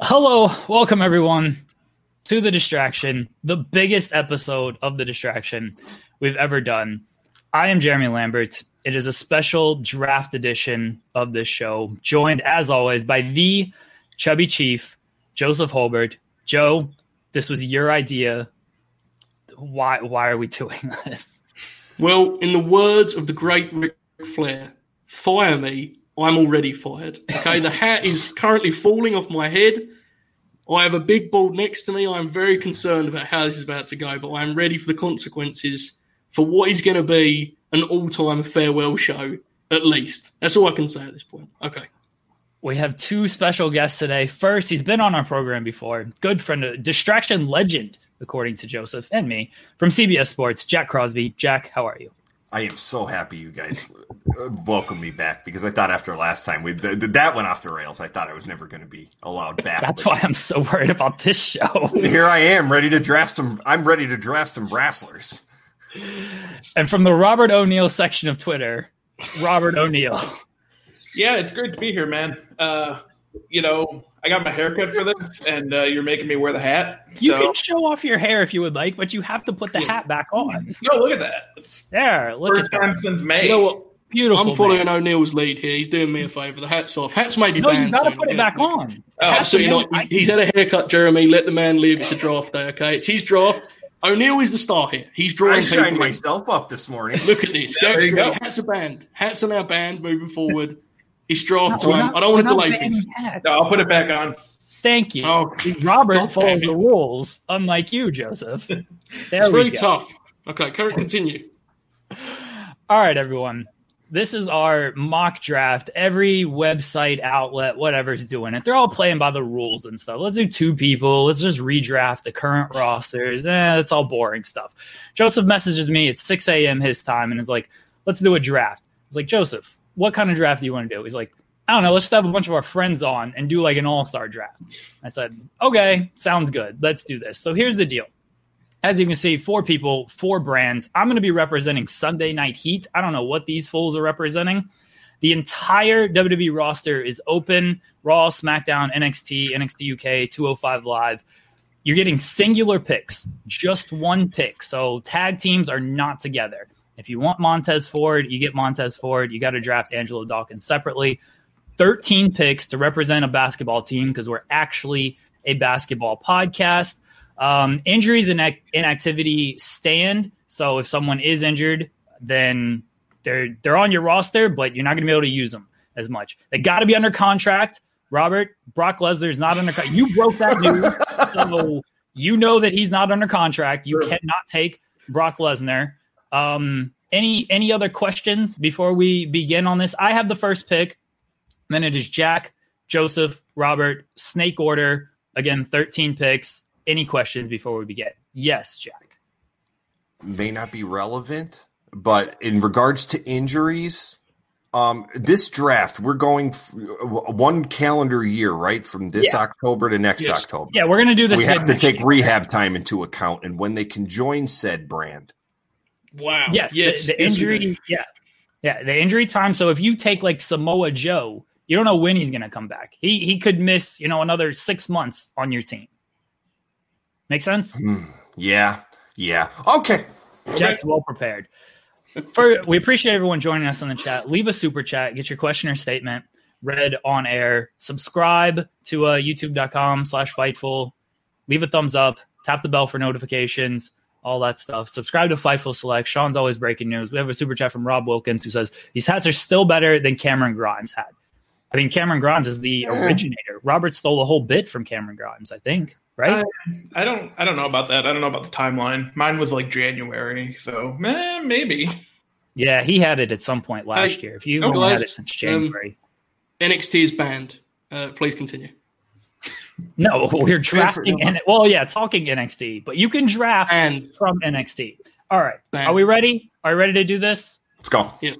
Hello, welcome everyone to the distraction, the biggest episode of the distraction we've ever done. I am Jeremy Lambert. It is a special draft edition of this show, joined as always by the chubby chief, Joseph Holbert. Joe, this was your idea. Why why are we doing this? Well, in the words of the great Ric Flair, fire me I'm already fired. Okay, the hat is currently falling off my head. I have a big ball next to me. I'm very concerned about how this is about to go, but I'm ready for the consequences for what is going to be an all time farewell show, at least. That's all I can say at this point. Okay. We have two special guests today. First, he's been on our program before. Good friend, a distraction legend, according to Joseph and me, from CBS Sports, Jack Crosby. Jack, how are you? I am so happy you guys uh, welcome me back because I thought after last time we the, the, that went off the rails. I thought I was never going to be allowed back. That's why I'm so worried about this show. Here I am, ready to draft some. I'm ready to draft some wrestlers. And from the Robert O'Neill section of Twitter, Robert O'Neill. Yeah, it's great to be here, man. Uh, you know, I got my haircut for this, and uh, you're making me wear the hat. You so. can show off your hair if you would like, but you have to put the yeah. hat back on. No, look at that. It's there, look first at time that. since May. You know what? Beautiful. I'm following man. O'Neill's lead here. He's doing me a favour. The hat's off. Hat's maybe no, banned. you got to put it back on. Oh, absolutely not. He's, he's had a haircut, Jeremy. Let the man live. It's a draft day, okay? It's his draft. O'Neill is the star here. He's drawing. I shined myself up this morning. Look at this. There you go. Hats are banned. Hats are now banned moving forward. It's draft No, we're time. not- I don't want to not delay things. No, I'll put it back on. Thank you. Oh, Robert don't follows the rules, unlike you, Joseph. There It's we very go. tough. Okay, can we continue? All right, everyone. This is our mock draft. Every website, outlet, whatever's doing it, they're all playing by the rules and stuff. Let's do two people. Let's just redraft the current rosters. Eh, it's all boring stuff. Joseph messages me It's 6 a.m. his time and is like, let's do a draft. It's like, Joseph, what kind of draft do you want to do? He's like, I don't know. Let's just have a bunch of our friends on and do like an all star draft. I said, okay, sounds good. Let's do this. So here's the deal. As you can see, four people, four brands. I'm going to be representing Sunday Night Heat. I don't know what these fools are representing. The entire WWE roster is open Raw, SmackDown, NXT, NXT UK, 205 Live. You're getting singular picks, just one pick. So tag teams are not together. If you want Montez Ford, you get Montez Ford. You got to draft Angelo Dawkins separately. 13 picks to represent a basketball team because we're actually a basketball podcast. Um, injuries and inactivity stand. So if someone is injured, then they're they're on your roster, but you're not going to be able to use them as much. They got to be under contract. Robert Brock Lesnar is not under. contract. You broke that news, so you know that he's not under contract. You cannot take Brock Lesnar. Um, any any other questions before we begin on this? I have the first pick. And then it is Jack, Joseph, Robert, snake order. Again, 13 picks. Any questions before we begin? Yes, Jack. May not be relevant, but in regards to injuries, Um, this draft, we're going f- one calendar year, right? From this Yeah. October to next Yes. October. Yeah, we're gonna do this. we have to take year. rehab time into account and when they can join said brand. Wow. Yes, Yes. the, the yes, injury. Yeah, yeah, the injury time. So if you take like Samoa Joe, you don't know when he's gonna come back. He he could miss you know another six months on your team. Make sense? Hmm. Yeah. Yeah. Okay. Jack's well prepared. For we appreciate everyone joining us in the chat. Leave a super chat, get your question or statement read on air. Subscribe to uh, youtube.com slash fightful. Leave a thumbs up, tap the bell for notifications, all that stuff. Subscribe to Fightful Select. Sean's always breaking news. We have a super chat from Rob Wilkins who says these hats are still better than Cameron Grimes had. I mean, Cameron Grimes is the originator. Robert stole a whole bit from Cameron Grimes, I think, right? I don't. I don't know about that. I don't know about the timeline. Mine was like January, so eh, maybe. yeah, he had it at some point last Hey, year. If you only had it since um, January. NXT is banned. Uh, please continue. No, we're drafting. N- well, yeah, talking NXT, but you can draft And from NXT. All right, Bam. are we ready? Are we ready to do this? Let's go.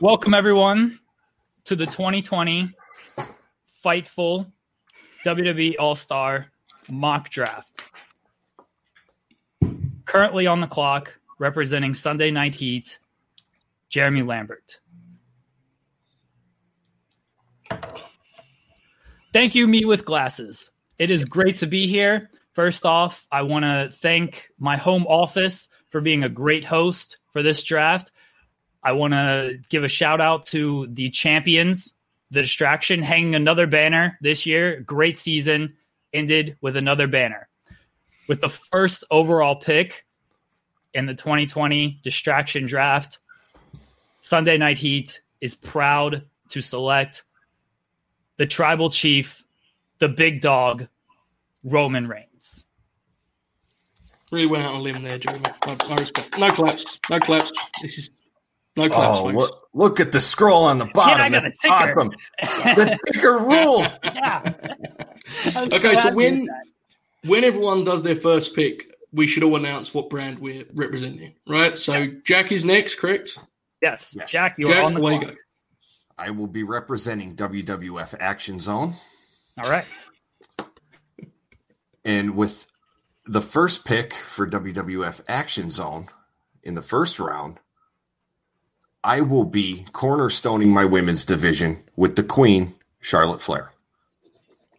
Welcome everyone to the 2020 Fightful WWE All Star Mock Draft. Currently on the clock, representing Sunday Night Heat, Jeremy Lambert. Thank you, Me with Glasses. It is great to be here. First off, I want to thank my home office for being a great host for this draft. I want to give a shout out to the champions, the distraction, hanging another banner this year. Great season, ended with another banner. With the first overall pick in the 2020 distraction draft, Sunday Night Heat is proud to select the tribal chief, the big dog, Roman Reigns. really went out on a limb there, Jeremy. I, I respect. No claps. No claps. This is no claps. Oh, look, look at the scroll on the bottom. I got a That's awesome. The ticker rules. Yeah. I'm Okay, so happy when- when everyone does their first pick, we should all announce what brand we're representing, right? So Jack is next, correct? Yes, Yes. Jack, you are Jack, on the away you clock. Go. I will be representing WWF Action Zone. All right. And with the first pick for WWF Action Zone in the first round, I will be cornerstoning my women's division with the Queen, Charlotte Flair.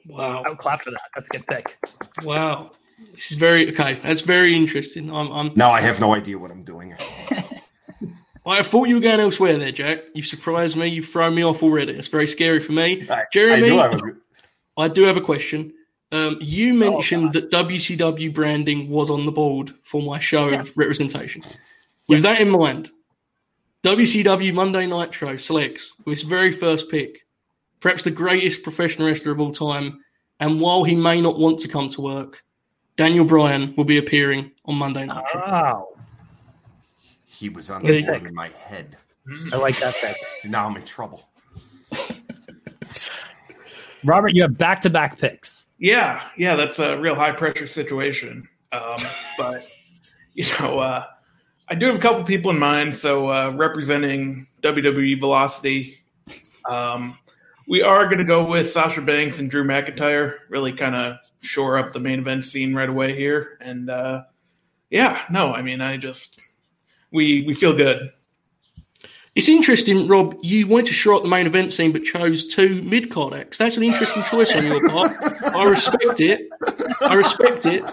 Wow. I would clap for that. That's a good pick. Wow. This is very okay. That's very interesting. I'm, I'm Now I have no idea what I'm doing. I thought you were going elsewhere there, Jack. You've surprised me. You've thrown me off already. It's very scary for me. I, Jeremy, I I I, do have a question. Um, you mentioned that WCW branding was on the board for my show Yes. of representation. With that in mind, WCW Monday Nitro selects with his very first pick, perhaps the greatest professional wrestler of all time. And while he may not want to come to work, Daniel Bryan will be appearing on Monday Nitro. Wow. He was on There the board in my head. I like that pick. Now I'm in trouble. Robert, you have back to back picks. Yeah, yeah, that's a real high pressure situation. Um, but you know, uh, I do have a couple people in mind. So uh, representing WWE Velocity, um, we are going to go with Sasha Banks and Drew McIntyre. Really, kind of shore up the main event scene right away here. And uh, yeah, no, I mean, I just we we feel good. It's interesting, Rob. You wanted to shore up the main event scene, but chose two mid card acts. That's an interesting choice on your part. I respect it. I respect it.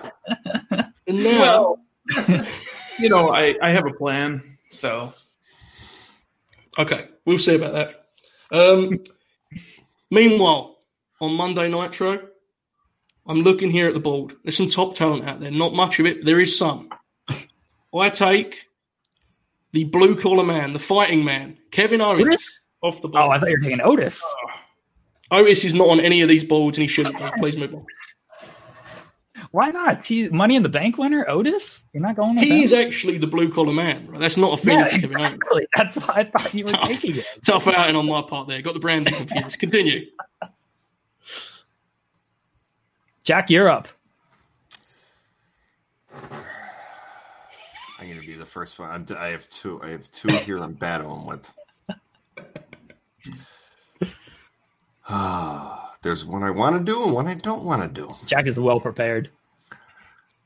And now, Well, you know, I I have a plan. So okay, we'll see about that. Um, meanwhile, on Monday Nitro, I'm looking here at the board. There's some top talent out there. Not much of it, but there is some. I take the blue collar man, the fighting man, Kevin Owens, Otis? off the board. Oh, I thought you were taking Otis. Oh. Otis is not on any of these boards, and he shouldn't be. Please move on. Why not? He, Money in the Bank winner, Otis? You're not going He is actually the blue collar man. Right? That's not a thing. yeah, exactly. That's why I thought you were Tough. taking it. Tough outing on my part there. Got the branding confused. Continue. Jack, you're up. I'm going to be the first one. I'm, I have two. I have two here. I'm battling with. Ah, there's one I want to do and one I don't want to do. Jack is well prepared.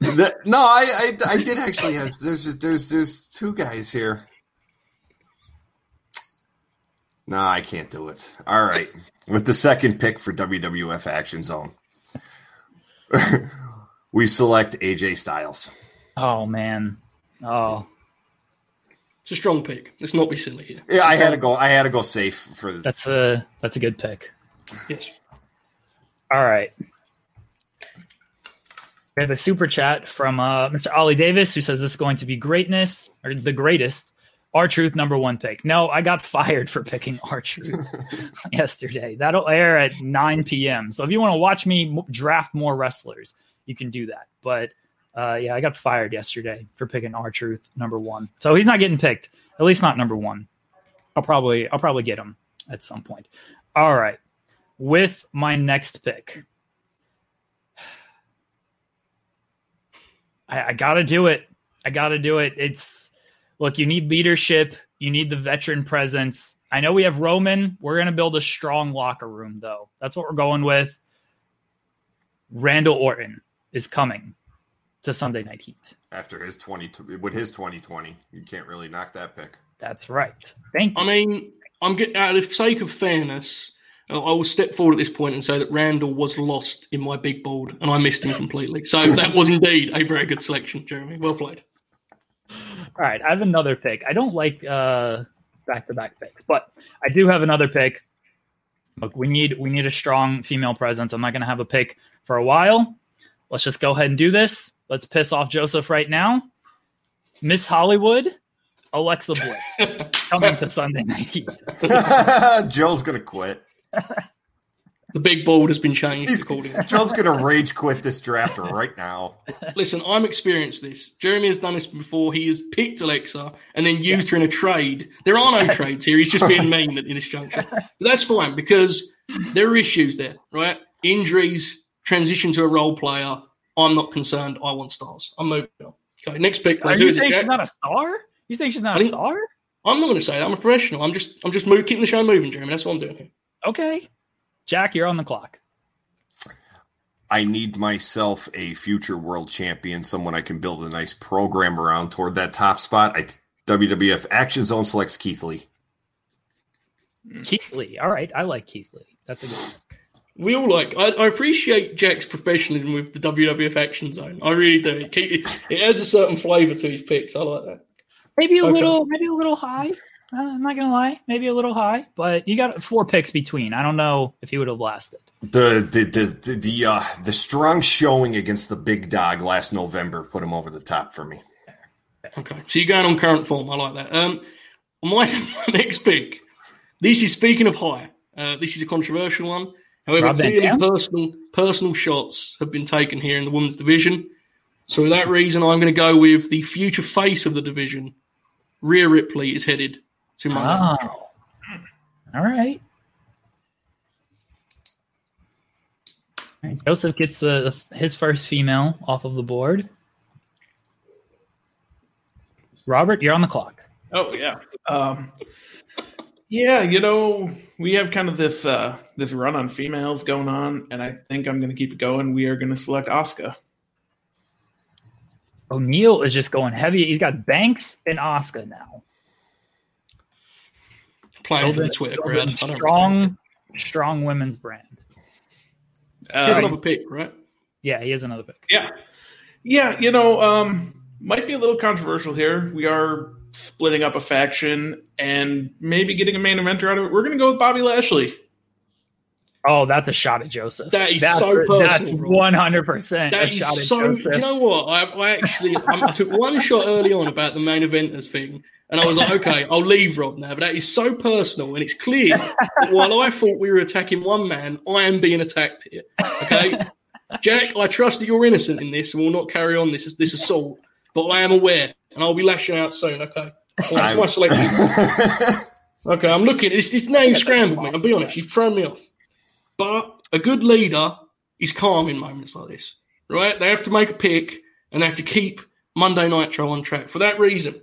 No, I, I I did actually have. There's there's there's two guys here. No, I can't do it. All right, with the second pick for WWF Action Zone, we select AJ Styles. Oh man. Oh, It's a strong pick. Let's not be silly here. Yeah, I had to go. I had to go safe for this. that's a that's a good pick. Yes. All right. We have a super chat from uh, Mr. Ollie Davis who says this is going to be greatness or the greatest. R-Truth number one pick. No, I got fired for picking R-Truth yesterday. That'll air at 9 p.m. So if you want to watch me draft more wrestlers, you can do that. But uh, yeah, I got fired yesterday for picking R-Truth number one. So he's not getting picked. At least not number one. I'll probably I'll probably get him at some point. All right. With my next pick. I, I gotta do it. I gotta do it. It's look, you need leadership, you need the veteran presence. I know we have Roman. We're gonna build a strong locker room, though. That's what we're going with. Randall Orton is coming to Sunday Night Heat. After his twenty with his twenty twenty, you can't really knock that pick. That's right. Thank you. I mean, I'm getting out of the sake of fairness. I I will step forward at this point and say that Randall was lost in my big board, and I missed him completely. So that was indeed a very good selection, Jeremy. Well played. All right, I have another pick. I don't like uh back-to-back picks, but I do have another pick. Look, we need we need a strong female presence. I'm not going to have a pick for a while. Let's just go ahead and do this. Let's piss off Joseph right now. Miss Hollywood, Alexa Bliss, coming to Sunday Night Heat. Joe's gonna quit. The big board has been changed He's, accordingly. Joe's gonna rage quit this draft right now. Listen, I'm experienced this. Jeremy has done this before. He has picked Alexa and then used her in a trade. There are no trades here. He's just being mean in this juncture. But that's fine because there are issues there, right? Injuries, transition to a role player. I'm not concerned. I want stars. I'm moving on. Okay, next pick. Are you Who is saying she's not a star? You saying she's not I a think- star? I'm not going to say that. I'm a professional. I'm just, I'm just move, keeping the show moving, Jeremy. That's what I'm doing here. Okay. Jack, you're on the clock. I need myself a future world champion, someone I can build a nice program around toward that top spot. I WWF Action Zone selects Keith Lee. Keith Lee. All right, I like Keith Lee. That's a good pick. We all like. I, I appreciate Jack's professionalism with the WWF Action Zone. I really do. It, keep, it, it adds a certain flavour to his picks. I like that. Maybe a Okay. little, maybe a little high. Uh, I'm not gonna lie, maybe a little high, but you got four picks between. I don't know if he would have lasted. The the the the the, uh, the strong showing against the big dog last November put him over the top for me. Okay, so you're going on current form. I like that. Um, my, my next pick. This is speaking of high. Uh, this is a controversial one. However, Rob clearly personal personal shots have been taken here in the women's division. So for that reason, I'm going to go with the future face of the division. Rhea Ripley is headed to my. Oh, all right. All right, Joseph gets uh, his first female off of the board. Robert, you're on the clock. Oh yeah. Um, yeah, you know, we have kind of this uh, this run on females going on, and I think I'm going to keep it going. We are going to select Asuka. O'Neill is just going heavy. He's got Banks and Asuka now. Playing for the Twitter building crowd. I don't respect it. strong, strong women's brand. Here's Uh, another pick, right? Yeah, he has another pick. yeah, yeah. You know, um, might be a little controversial here. We are splitting up a faction and maybe getting a main eventer out of it. We're going to go with Bobby Lashley. Oh, that's a shot at Joseph. That is that's, so personal, That's one hundred percent That is so. Do you know what? I, I actually I, I took one shot early on about the main eventers thing, and I was like, okay, I'll leave Rob now. But that is so personal, and it's clear that while I thought we were attacking one man, I am being attacked here. Okay, Jack, I trust that you're innocent in this, and will not carry on this this assault. But I am aware, and I'll be lashing out soon. Okay, Well, that's my selection. Okay, I'm looking. This, this name scrambled me. I'll be honest. You've thrown me off. But a good leader is calm in moments like this, right? They have to make a pick and they have to keep Monday Nitro on track. For that reason,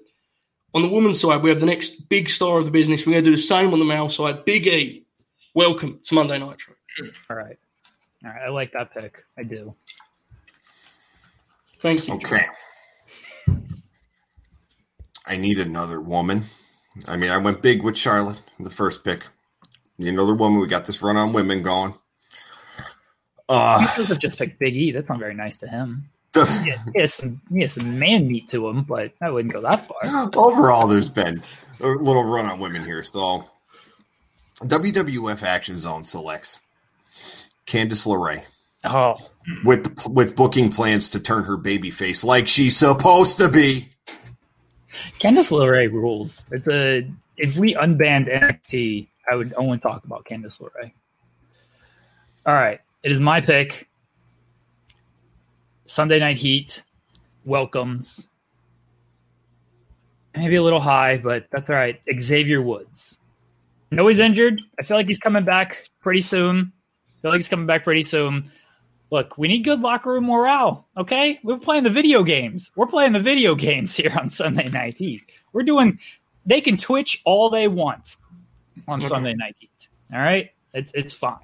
on the women's side, we have the next big star of the business. We're going to do the same on the male side. Big E, welcome to Monday Nitro. All right. All right. I like that pick. I do. Thank you. Okay. I need another woman. I mean, I went big with Charlotte, the first pick. Need another woman. We got this run on women going. Uh, He could have just picked Big E. That's not very nice to him. Yeah, he has some he has some man meat to him, but I wouldn't go that far. overall, there's been a little run on women here. So, WWF Action Zone selects Candice LeRae Oh, with with booking plans to turn her baby face like she's supposed to be. Candice LeRae rules. It's a if we unbanned NXT, I would only talk about Candice LeRae. All right, it is my pick. Sunday Night Heat welcomes. Maybe a little high, but that's all right. Xavier Woods. I know he's injured. I feel like he's coming back pretty soon. I feel like he's coming back pretty soon. Look, we need good locker room morale. Okay, we're playing the video games. We're playing the video games here on Sunday Night Heat. We're doing. They can twitch all they want on Okay. Sunday Night Heat. All right, it's it's fine.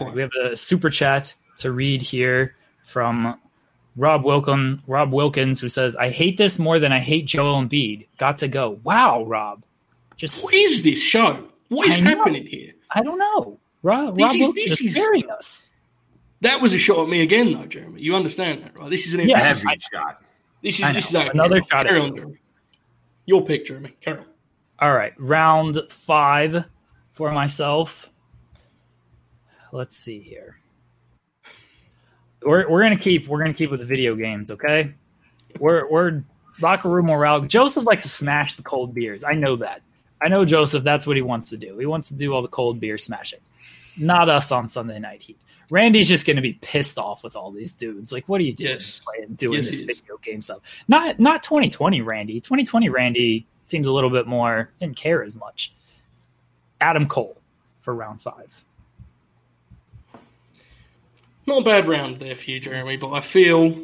Right, we have a super chat to read here from Rob Wilkin. Rob Wilkins, who says, "I hate this more than I hate Joel Embiid. Got to go." Wow, Rob. Just What is this show? What is I know. happening here? I don't know. Rob, This Rob is- this is is- scaring us. That was a shot at me again, though, Jeremy. You understand that, right? This is an Yeah. this is, Heavy shot. this is, this is know. out of Another shot at Carry you. on, Jeremy. Your pick, Jeremy. Carry on. All right, round five for myself. Let's see here. We're we're gonna keep we're gonna keep with the video games, okay? We're we're locker room morale. Joseph likes to smash the cold beers. I know that. I know Joseph. That's what he wants to do. He wants to do all the cold beer smashing. Not us on Sunday Night Heat. Randy's just going to be pissed off with all these dudes. Like, what are you doing? Yes. Playing, doing Yes, this video game stuff. Not not 2020 Randy. 2020 Randy seems a little bit more didn't care as much. Adam Cole for round five. Not a bad round there for you, Jeremy, but I feel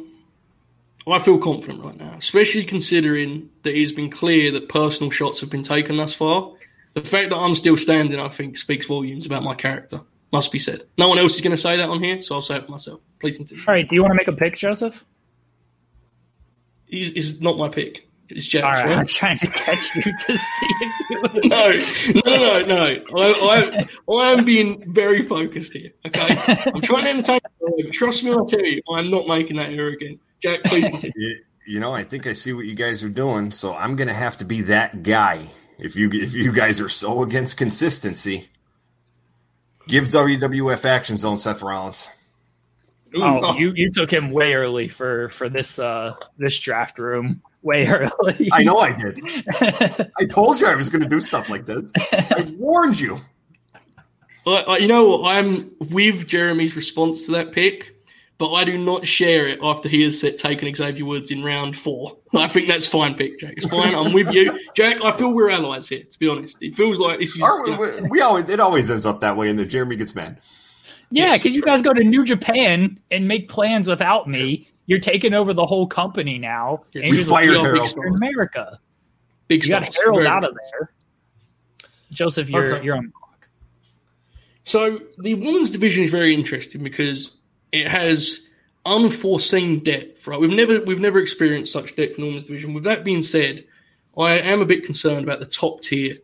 I feel confident right now, especially considering that it's been clear that personal shots have been taken thus far. The fact that I'm still standing, I think, speaks volumes about my character. Must be said. No one else is going to say that on here, so I'll say it for myself. Please continue. All right, do you want to make a pick, Joseph? He's, he's not my pick. It's Jack's, All right, right? I'm trying to catch you to see if you. No, no, no, no. I, I, I am being very focused here. Okay, I'm trying to entertain. you, Trust me, I tell you, I'm not making that error again. Jack, please. You, you know, I think I see what you guys are doing, so I'm gonna have to be that guy. If you if you guys are so against consistency, give WWF Action Zone Seth Rollins. Ooh, Oh, you you took him way early for for this uh this draft room. Way early. I know I did. I told you I was gonna do stuff like this. I warned you. I, I, you know? I'm with Jeremy's response to that pick, but I do not share it after he has set, taken Xavier Woods in round four. I think that's fine pick, Jack. It's fine. I'm with you, Jack. I feel we're allies here. To be honest, it feels like this is. Our- you know, we, we always it always ends up that way, and then Jeremy gets mad. Yeah, because you guys go to New Japan and make plans without me. You're taking over the whole company now. Yeah, and we you're fired real Harold. big star in America. big you got Harold out of there. Joseph, you're Okay. you're on the clock. So the women's division is very interesting because it has unforeseen depth. Right, we've never we've never experienced such depth in the women's division. With that being said, I am a bit concerned about the top tier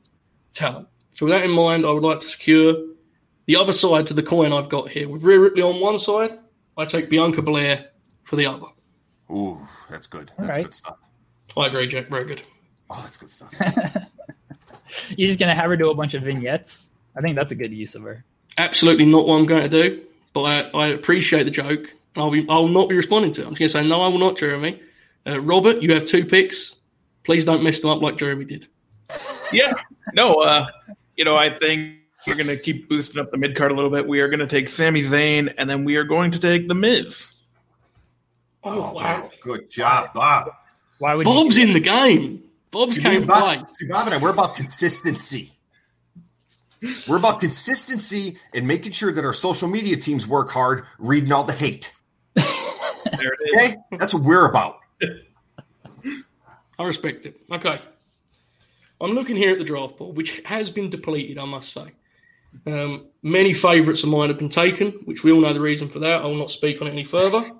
talent. So with that in mind, I would like to secure the other side to the coin I've got here. With Rhea Ripley on one side, I take Bianca Belair for the other. Ooh, that's good. That's right. good stuff. I agree, Jack. Very good. Oh, that's good stuff. You're just gonna have her do a bunch of vignettes. I think that's a good use of her. Absolutely not what I'm going to do, but I, I appreciate the joke. I'll be I'll not be responding to it. I'm just going to say no, I will not, Jeremy. Uh, Robert, you have two picks. Please don't mess them up like Jeremy did. Yeah. No, uh, you know, I think we're going to keep boosting up the mid card a little bit. We are going to take Sami Zayn, and then we are going to take The Miz. Oh, wow. Good job, Bob. Why would you Bob's in the game. Bob's See, came to. Bob, see, Bob and I, we're about consistency. We're about consistency and making sure that our social media teams work hard, reading all the hate. There it is. Okay, that's what we're about. I respect it. Okay. I'm looking here at the draft board, which has been depleted, I must say. Um, many favourites of mine have been taken, which we all know the reason for that. I will not speak on it any further.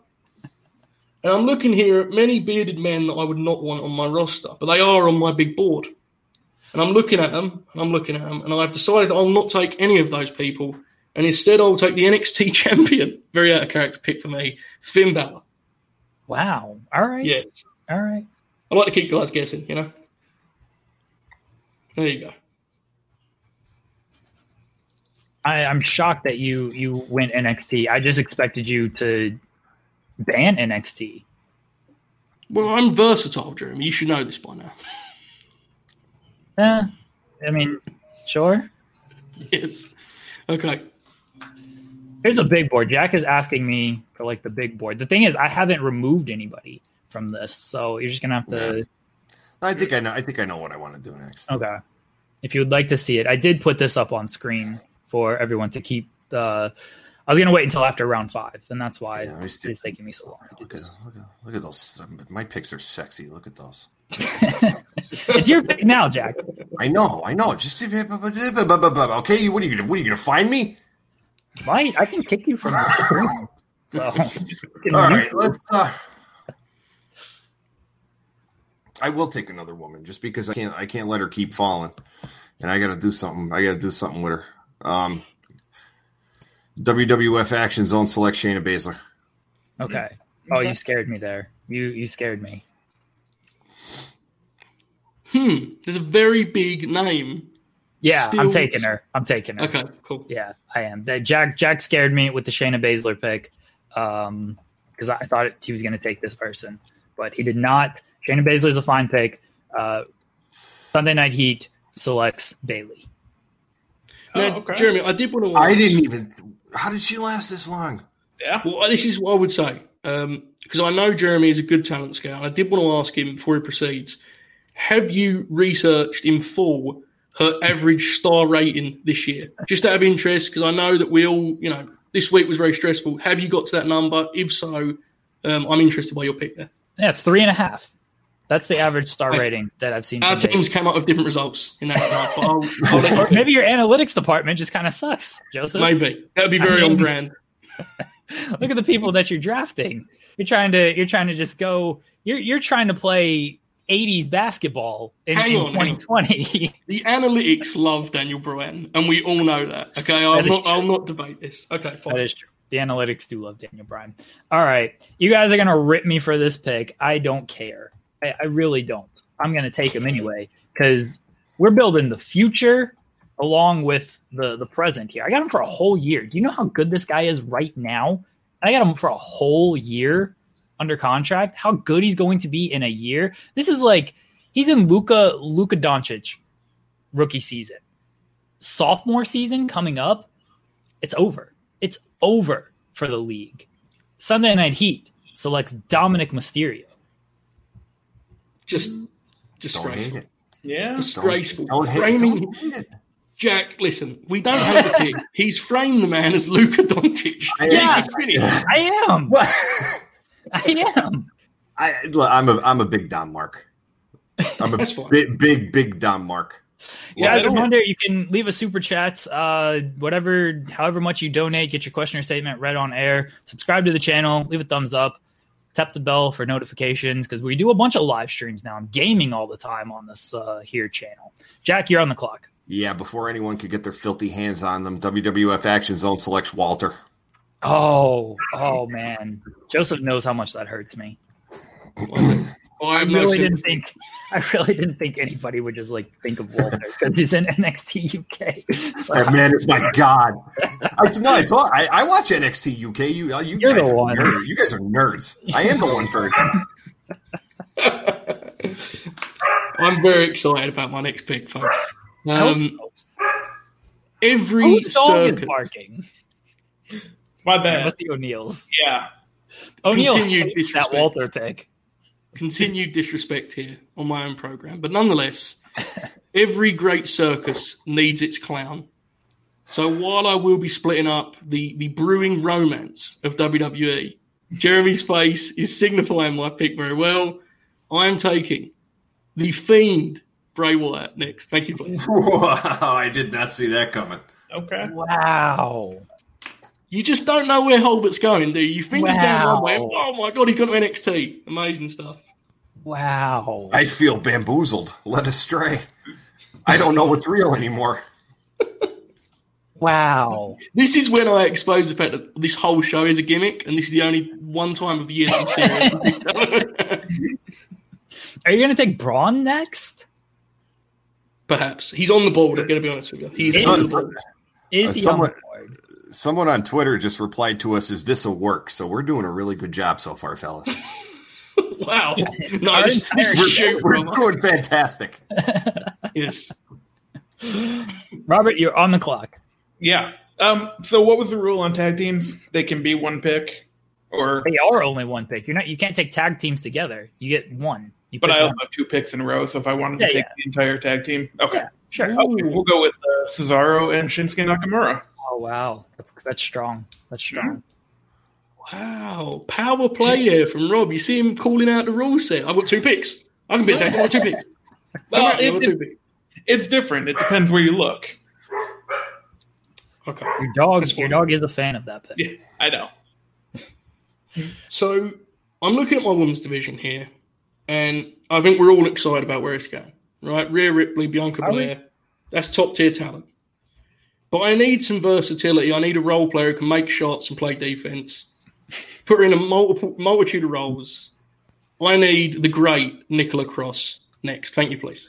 And I'm looking here at many bearded men that I would not want on my roster, but they are on my big board. And I'm looking at them, and I'm looking at them, and I've decided I'll not take any of those people, and instead I'll take the NXT champion, very out of character pick for me, Finn Balor. Wow. All right. Yes. All right. I like to keep guys guessing, you know? There you go. I, I'm shocked that you you went NXT. I just expected you to ban NXT. Well, I'm versatile, Jeremy. You should know this by now. Yeah. I mean, sure. Yes. Okay. Here's a big board. Jack is asking me for like the big board. The thing is, I haven't removed anybody from this, so you're just gonna have to. I think I know. I think I know what I want to do next. Okay. If you would like to see it, I did put this up on screen for everyone to keep the. I was gonna wait until after round five, and that's why Yeah, I it's taking me so long to do Look at, this. look, at, look at those. My picks are sexy. Look at those. it's your pick now, Jack. I know. I know. Just okay. What are you? What are you gonna? What are you gonna find me? Might I can kick you from the screen. So All right. Let's. uh I will take another woman just because I can't. I can't let her keep falling, and I got to do something. I got to do something with her. Um. WWF Action Zone select Shayna Baszler. Okay. Oh, you scared me there. You you scared me. Hmm. There's a very big name. Yeah, I'm taking her. I'm taking her. Okay, cool. Yeah, I am. That Jack Jack scared me with the Shayna Baszler pick, um, because I thought he was going to take this person, but he did not. Shayna Baszler is a fine pick. Uh, Sunday Night Heat selects Bayley. Oh, okay. Jeremy, I did want to. I didn't even. How did she last this long? Yeah. Well, this is what I would say because I know Jeremy is a good talent scout. I did want to ask him before he proceeds: Have you researched in full her average star rating this year, just out of interest? Because I know that we all, you know, this week was very stressful. Have you got to that number? If so, um, I'm interested by your pick there. Yeah, three and a half. That's the average star rating that I've seen. Our teams came up with different results in that regard, I'll, I'll maybe your analytics department just kind of sucks, Joseph. maybe that would be very I mean- on brand. Look at the people that you're drafting. You're trying to you're trying to just go. You're you're trying to play 80s basketball in, Hang in on, 2020. The analytics love Daniel Bryan, and we all know that. Okay, I'll That not. I'll not debate this. Okay, fine. That is true. The analytics do love Daniel Bryan. All right. You guys are going to rip me for this pick. I don't care. I, I really don't. I'm going to take him anyway because we're building the future along with the, the present here. I got him for a whole year. Do you know how good this guy is right now? I got him for a whole year under contract. How good he's going to be in a year. This is like he's in Luka Luka Doncic rookie season. Sophomore season coming up, it's over. It's over for the league. Sunday Night Heat selects Dominik Mysterio. Just Don't hate disgraceful. it. Yeah. Don't- Disgraceful. Don't hate, Framing don't it. Jack, listen, we don't have the pig. He's framed the man as Luka Doncic. I- Yes, he's finished. I am. What? I am. I, look, I'm a I'm a big Dom Mark. I'm a big big big Dom Mark. Yeah, Yeah, I wonder you can leave a super chat, uh, whatever, however much you donate, get your question or statement read on air. Subscribe to the channel, leave a thumbs up, tap the bell for notifications because we do a bunch of live streams now. I'm gaming all the time on this uh, here channel. Jack, you're on the clock. Yeah, before anyone could get their filthy hands on them, WWF Action Zone selects Walter. Oh, oh man, Joseph knows how much that hurts me. I I have no really didn't think. I really didn't think anybody would just like think of Walter because he's in NXT UK. So, That man it's my god. I, no, I, told, I, I watch NXT UK. You, you You're guys the are one. nerds. You guys are nerds. I am the one person. I'm very excited about my next pick, folks. Um, every Whose dog is barking? My It bad. must be O'Neill's. Yeah. O'Neill Continued that disrespect. Walter pick. continued disrespect here on my own program, but nonetheless, every great circus needs its clown. So while I will be splitting up the, the brewing romance of WWE, Jeremy's face is signifying my pick very well. I am taking the Fiend Bray Wyatt next. Thank you, please. Wow, I did not see that coming. Okay. Wow. You just don't know where Holbert's going, do you? You think he's going one way. Oh my god, he's going to NXT. Amazing stuff. Wow. I feel bamboozled, led astray. I don't know what's real anymore. Wow. This is when I expose the fact that this whole show is a gimmick, and this is the only one time of year that I'm serious. Are you going to take Braun next? Perhaps he's on the board. I'm going to be honest with you. He's on the board. Is Uh, he somewhat- on board? Someone on Twitter just replied to us, "Is this a work?" So we're doing a really good job so far, fellas. Wow. No, this, this is We're, shoot, we're doing fantastic. Yes. Robert, you're on the clock. Yeah. Um. So, what was the rule on tag teams? They can be one pick, or They are only one pick. You're not. You can't take tag teams together. You get one. You but I also one. have two picks in a row. So, if I wanted Yeah, to take yeah. the entire tag team, okay. Yeah, sure. Okay, we'll go with uh, Cesaro and Shinsuke Nakamura. Oh wow, that's that's strong. That's strong. Wow. Power play there from Rob. You see him calling out the rule set. I've got two picks. I can be a second. I've got two picks. Well, I've it- two picks. It's different. It depends where you look. Okay. Your dog, That's your dog is a fan of that pick. Yeah, I know. So I'm looking at my women's division here, and I think we're all excited about where it's going. Right, Rhea Ripley, Bianca Are we? Belair, that's top tier talent. But I need some versatility. I need a role player who can make shots and play defense. Put her in a multiple multitude of roles. I need the great Nicola Cross next. Thank you, please.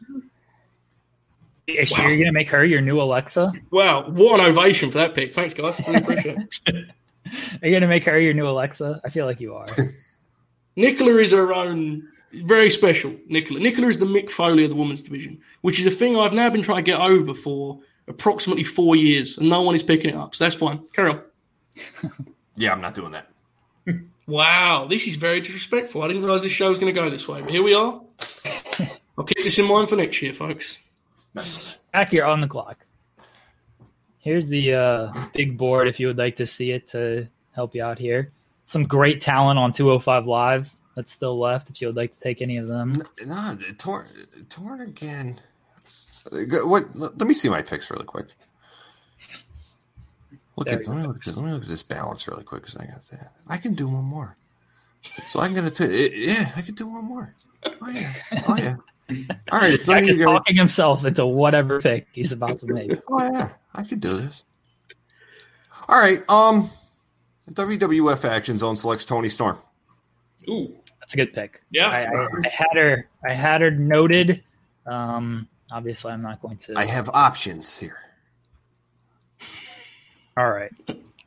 Actually, You're gonna make her your new Alexa. Wow, what an ovation for that pick. Thanks, guys. Really appreciate it. Are you gonna make her your new Alexa? I feel like you are. Nicola is her own, very special. Nicola. Nicola is the Mick Foley of the women's division, which is a thing I've now been trying to get over for approximately four years, and no one is picking it up. So that's fine. Carry on. Yeah, I'm not doing that. Wow, this is very disrespectful. I didn't realize this show was going to go this way, but here we are. I'll keep this in mind for next year, folks. Back you're on the clock. Here's the uh, big board if you would like to see it to help you out here. Some great talent on 205 Live that's still left if you would like to take any of them. No, torn, torn again. Go- What? Let let me see my picks really quick. Look There at let me look, at, let me look at this balance really quick because I got that. I can do one more. So I'm gonna t- yeah, I can do one more. Oh yeah, oh yeah. All right, so Jack is go- talking himself into whatever pick he's about to make. Oh yeah, I could do this. All right, um, WWF Action Zone selects Toni Storm. Ooh, That's a good pick. Yeah. I, I, I had her. I had her noted. Um, obviously, I'm not going to. I have options here. All right,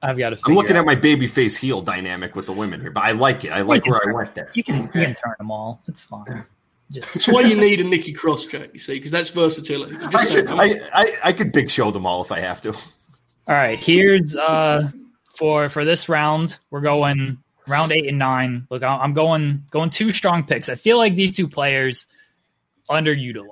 I've got to. I'm looking at my baby face heel dynamic with the women here, but I like it. I like where I went there. You can, you can turn them all. It's fine. Just That's why you need a Nikki Cross, Jack, you see, because that's versatility. I, could. I, I, I could big show them all if I have to. All right, here's uh for for this round. We're going round eight and nine. Look, I- I'm going going two strong picks. I feel like these two players underutilized,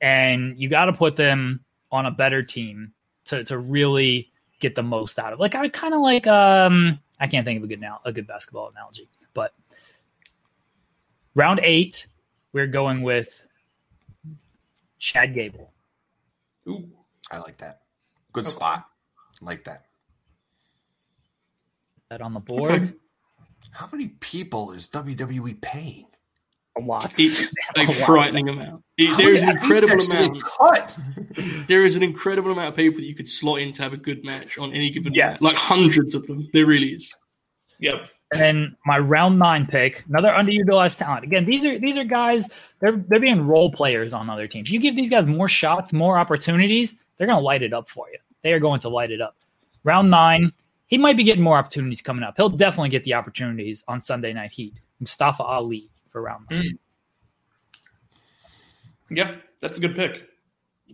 and you got to put them on a better team to to really get the most out of. it. Like I kind of like um I can't think of a good now a good basketball analogy, but round eight we're going with Chad Gable. ooh. I like that. Good spot. Like that. That on the board. Okay. How many people is WWE paying? A lot. It's a A lot. frightening amount. It- there is an incredible paychecks do they amount. Cut. There is an incredible amount of people that you could slot in to have a good match on any given Yes. match. Like hundreds of them. There really is. Yep. And then my round nine pick, another underutilized talent. Again, these are these are guys. They're they're being role players on other teams. You give these guys more shots, more opportunities, they're going to light it up for you. They are going to light it up. Round nine, he might be getting more opportunities coming up. He'll definitely get the opportunities on Sunday Night Heat. Mustafa Ali for round nine. Yep. That's a good pick.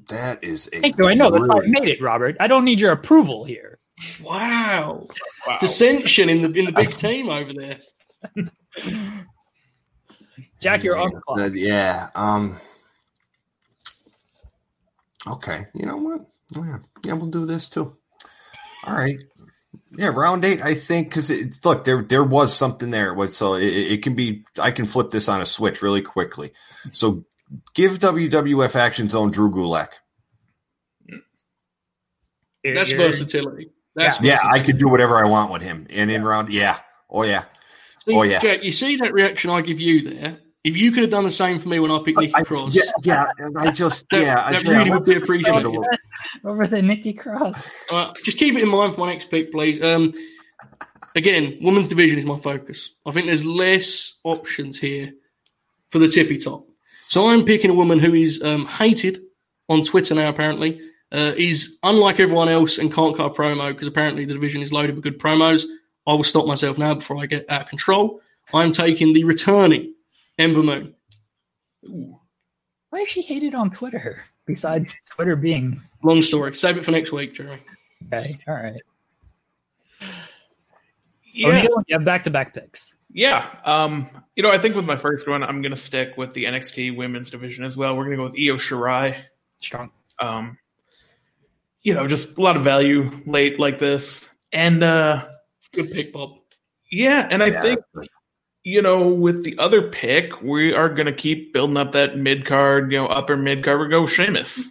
That is a Thank you. I know that's why I made it, Robert. I don't need your approval here. Wow. Wow. Dissension in the in the big team over there. Jack, you're on the clock. Uh, yeah. Um. Okay. You know what? Oh, yeah. Yeah, we'll do this too. All right. Yeah, round eight. I think because look, there there was something there. So it, it can be. I can flip this on a switch really quickly. So give WWF Action Zone Drew Gulak. That's You're- versatility. That's Yeah, I could do whatever I want with him. And in round, yeah. Oh, yeah. See, Oh, yeah. You see that reaction I give you there? If you could have done the same for me when I picked Nikki I, Cross, yeah, yeah, and I just, That- yeah. I, that yeah, really would let's- be appreciated. over the Nikki Cross. uh, just keep it in mind for my next pick, please. Um, again, women's division is my focus. I think there's less options here for the tippy top. So I'm picking a woman who is um, hated on Twitter now, apparently. Uh, is unlike everyone else and can't cut a promo because apparently the division is loaded with good promos. I will stop myself now before I get out of control. I'm taking the returning Ember Moon. Why is she hated on Twitter? Besides Twitter being Long story. Save it for next week, Jeremy. okay. All right. Yeah, O'Neal, you have back to back picks. yeah. Um, you know, I think with my first one, I'm gonna stick with the NXT Women's Division as well. We're gonna go with Io Shirai. Strong. Um, you know, just a lot of value late like this, and uh, Good pick, Bob. yeah, and I Yeah, think that's- you know, with the other pick, we are going to keep building up that mid card, you know, upper mid card. We go Sheamus.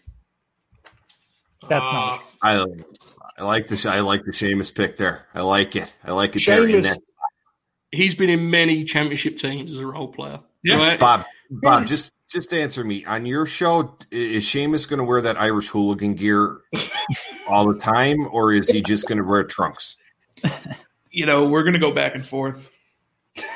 That's Uh, not. I, I like the I like the Sheamus pick there. I like it. I like it there. And Sheamus, that, he's been in many championship teams as a role player. Yeah. Right? Bob, Bob, just just answer me on your show. Is Sheamus going to wear that Irish hooligan gear all the time, or is he just going to wear trunks? You know, we're going to go back and forth.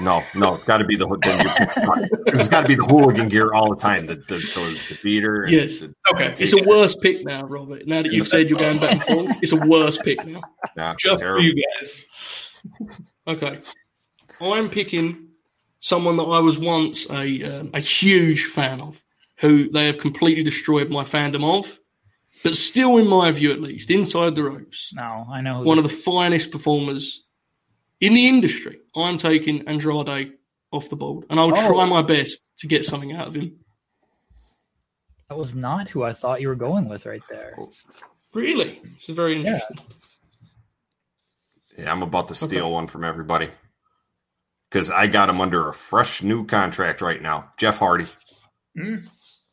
No, no, it's got to be the, the it's got to be the hooligan gear all the time. The the, the, the beater. and Yes. the- Okay, It's a worse pick now, Robert. Now that you've said you're going back and forth, it's a worse pick now. yeah, just for you guys. Okay. I'm picking someone that I was once a um, a huge fan of, who they have completely destroyed my fandom of, but still, in my view at least, inside the ropes, No, I know. One of this the finest performers in the industry. I'm taking Andrade off the board, and I'll Oh. try my best to get something out of him. That was not who I thought you were going with right there. Really, this is very interesting. Yeah, I'm about to steal one from everybody because I got him under a fresh new contract right now. Jeff Hardy. Mm.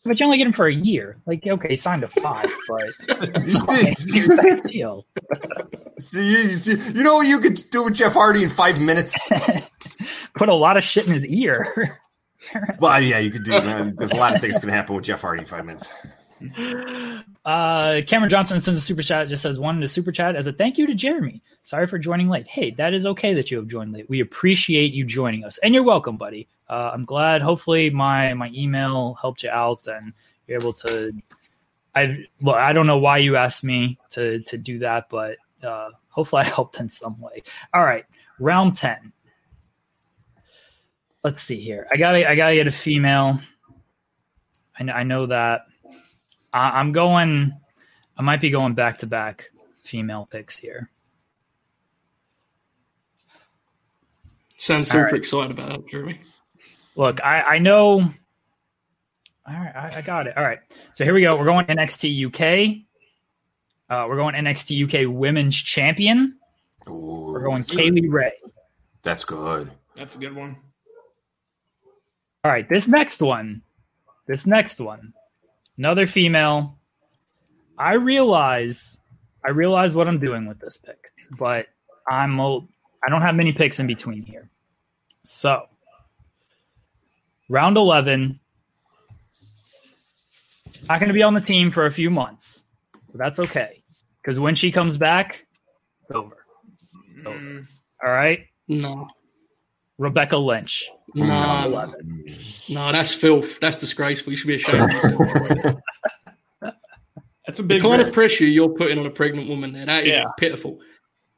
But you only get him for a year. Like, okay, he signed a five, but it's You fine. see- Here's that deal. See, you, see, you know what you could do with Jeff Hardy in five minutes? Put a lot of shit in his ear. well, yeah, you could do. Man, there's a lot of things can happen with Jeff Hardy in five minutes. Uh, Cameron Johnson sends a super chat. Just says wanted a super chat as a thank you to Jeremy. Sorry for joining late. Hey, that is okay that you have joined late. We appreciate you joining us, and you're welcome, buddy. Uh, I'm glad. Hopefully, my my email helped you out, and you're able to. I look. I don't know why you asked me to to do that, but uh, hopefully, I helped in some way. All right, round ten. Let's see here. I gotta I gotta get a female. I know, I know that. I, I'm going. I might be going back to back female picks here. Sounds All super right. excited about that, Jeremy. Look, I, I know. All right, I, I got it. All right, so here we go. We're going NXT UK. Uh, we're going NXT UK Women's Champion. Ooh, We're going Kay Lee Ray. That's good. That's a good one. All right, this next one, this next one, another female. I realize, I realize what I'm doing with this pick, but I'm a, I don't have many picks in between here. So, round eleven, not going to be on the team for a few months, but that's okay because when she comes back, it's over. It's over. Mm, All right, No, Rebecca Lynch, no, no, that's filth. That's disgraceful. You should be ashamed that's a the big kind risk. of pressure you're putting on a pregnant woman there, that is Yeah. pitiful.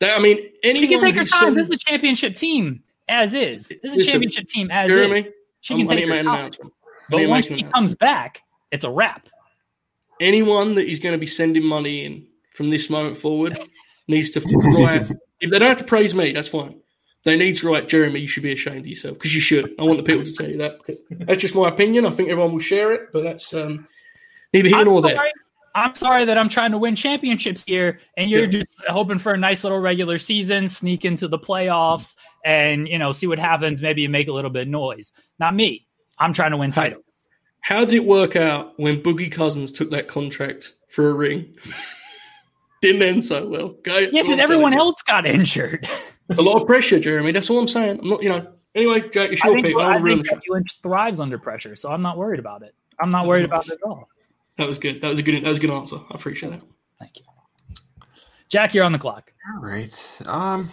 That I mean, anyone She can take her who time. This is a championship team, as is. This is a championship team, as Jeremy, is. She can take her make an time. announcement. But once she comes back, it's a wrap. Anyone that is going to be sending money in from this moment forward needs to write. if they don't have to praise me, that's fine. They need to write, Jeremy, you should be ashamed of yourself because you should. I want the people to tell you that. That's just my opinion. I think everyone will share it, but that's um, neither here nor there. I'm sorry that I'm trying to win championships here, and you're Yeah. just hoping for a nice little regular season, sneak into the playoffs, and you know see what happens. Maybe you make a little bit of noise. Not me. I'm trying to win titles. How did it work out when Boogie Cousins took that contract for a ring? Didn't end so well. Okay? Yeah, because everyone else got injured. A lot of pressure, Jeremy. That's all I'm saying. I'm not, you know. Anyway, Jake, it's I your think, pick. I I don't wanna ruin think the show. that you thrives under pressure, so I'm not worried about it. I'm not worried about it at all. That was good. That was a good. That was a good answer. I appreciate that. Thank you. Jack, you're on the clock. All right. Um,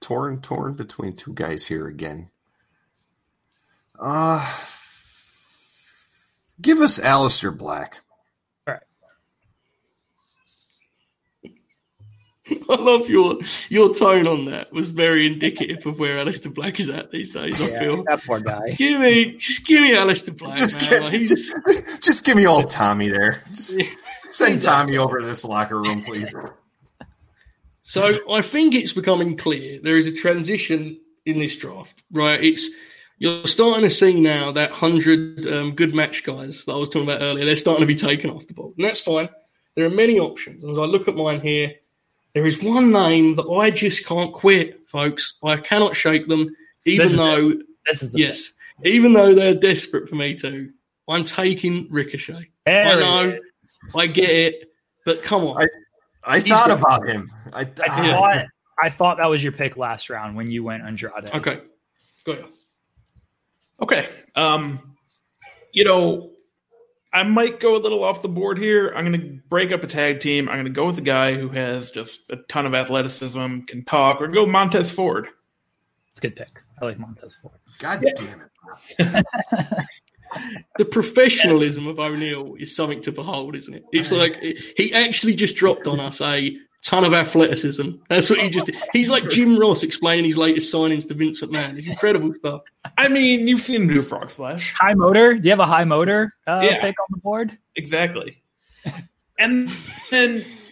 torn, torn between two guys here again. Uh, give us Aleister Black. All right. I love your your tone on that. Was very indicative of where Aleister Black is at these days. I feel. that poor guy. Give me, just give me Aleister Black, Just man. give, Like, he's just, just give me old Tommy there. Just Yeah. send Tommy over to this locker room, please. So I think it's becoming clear there is a transition in this draft, right? It's you're starting to see now that hundred um, good match guys that I was talking about earlier. They're starting to be taken off the board, and that's fine. There are many options. And as I look at mine here, there is one name that I just can't quit, folks. I cannot shake them, even This is though This is the yes, even though they're desperate for me to. I'm taking Ricochet. There I know. I get it, but come on. I- I thought got- about him. I, I I- thought I thought that was your pick last round when you went Andrade. okay, go ahead. Okay. Um, you know, I might go a little off the board here. I'm going to break up a tag team. I'm going to go with a guy who has just a ton of athleticism, can talk, or go Montez Ford. It's a good pick. I like Montez Ford. God damn it. the professionalism of O'Neill is something to behold, isn't it? It's like he actually just dropped on us a ton of athleticism. That's what he just did. He's like Jim Ross explaining his latest signings to Vince McMahon. It's incredible stuff. I mean, you've seen him do Frog Splash. High motor. Do you have a high motor uh, Yeah. pick on the board? Exactly. And then,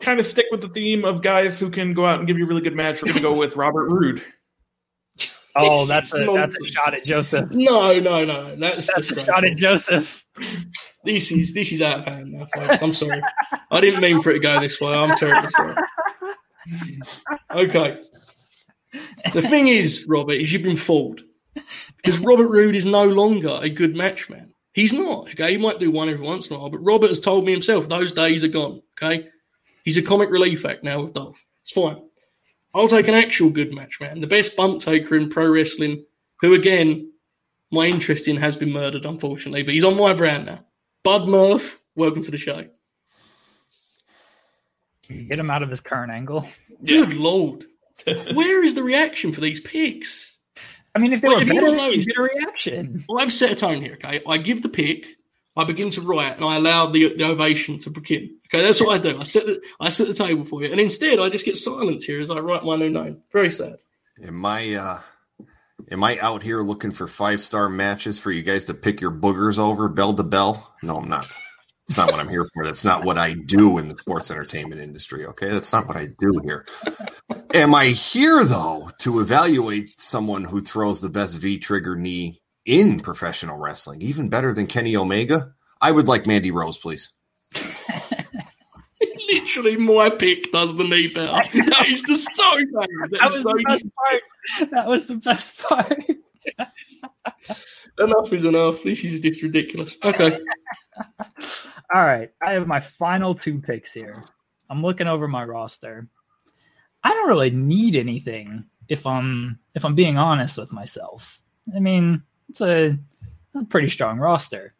Kind of stick with the theme of guys who can go out and give you a really good match. We're going to go with Robert Roode. Oh, that's is a that's a shot at Joseph. No, no, no. That's, That's a shot at Joseph. This is this is out of hand now, folks. I'm sorry. I didn't mean for it to go this way. I'm terribly sorry. Okay. The thing is, Robert, is you've been fooled. Because Robert Roode is no longer a good matchman. He's not. Okay, he might do one every once in a while, but Robert has told me himself those days are gone. Okay, he's a comic relief act now with Dolph. It's fine. I'll take an actual good match, man. the best bump taker in pro wrestling, who again, my interest in has been murdered, unfortunately, but he's on my brand now. Bud Murph, welcome to the show. Get him out of his current angle. Good lord. Where is the reaction for these picks? I mean, if they Well, were if you better, don't know- you'd get a reaction. Well, I've set a tone here, okay? I give the pick, I begin to write, and I allow the, the ovation to begin. Okay, that's what I do. I set the I set the table for you, and instead I just get silence here as I write my new name. Very sad. Am I uh am I out here looking for five star matches for you guys to pick your boogers over bell to bell? No, I'm not. It's not what I'm here for. That's not what I do in the sports entertainment industry. Okay, that's not what I do here. Am I here though to evaluate someone who throws the best V trigger knee in professional wrestling, even better than Kenny Omega? I would like Mandy Rose, please. Literally, my pick does the knee better. That is just so bad. That That is was so the best part. That was the best part. enough is enough. This is just ridiculous. Okay. All right, I have my final two picks here. I'm looking over my roster. I don't really need anything if I'm if I'm being honest with myself. I mean, it's a a pretty strong roster.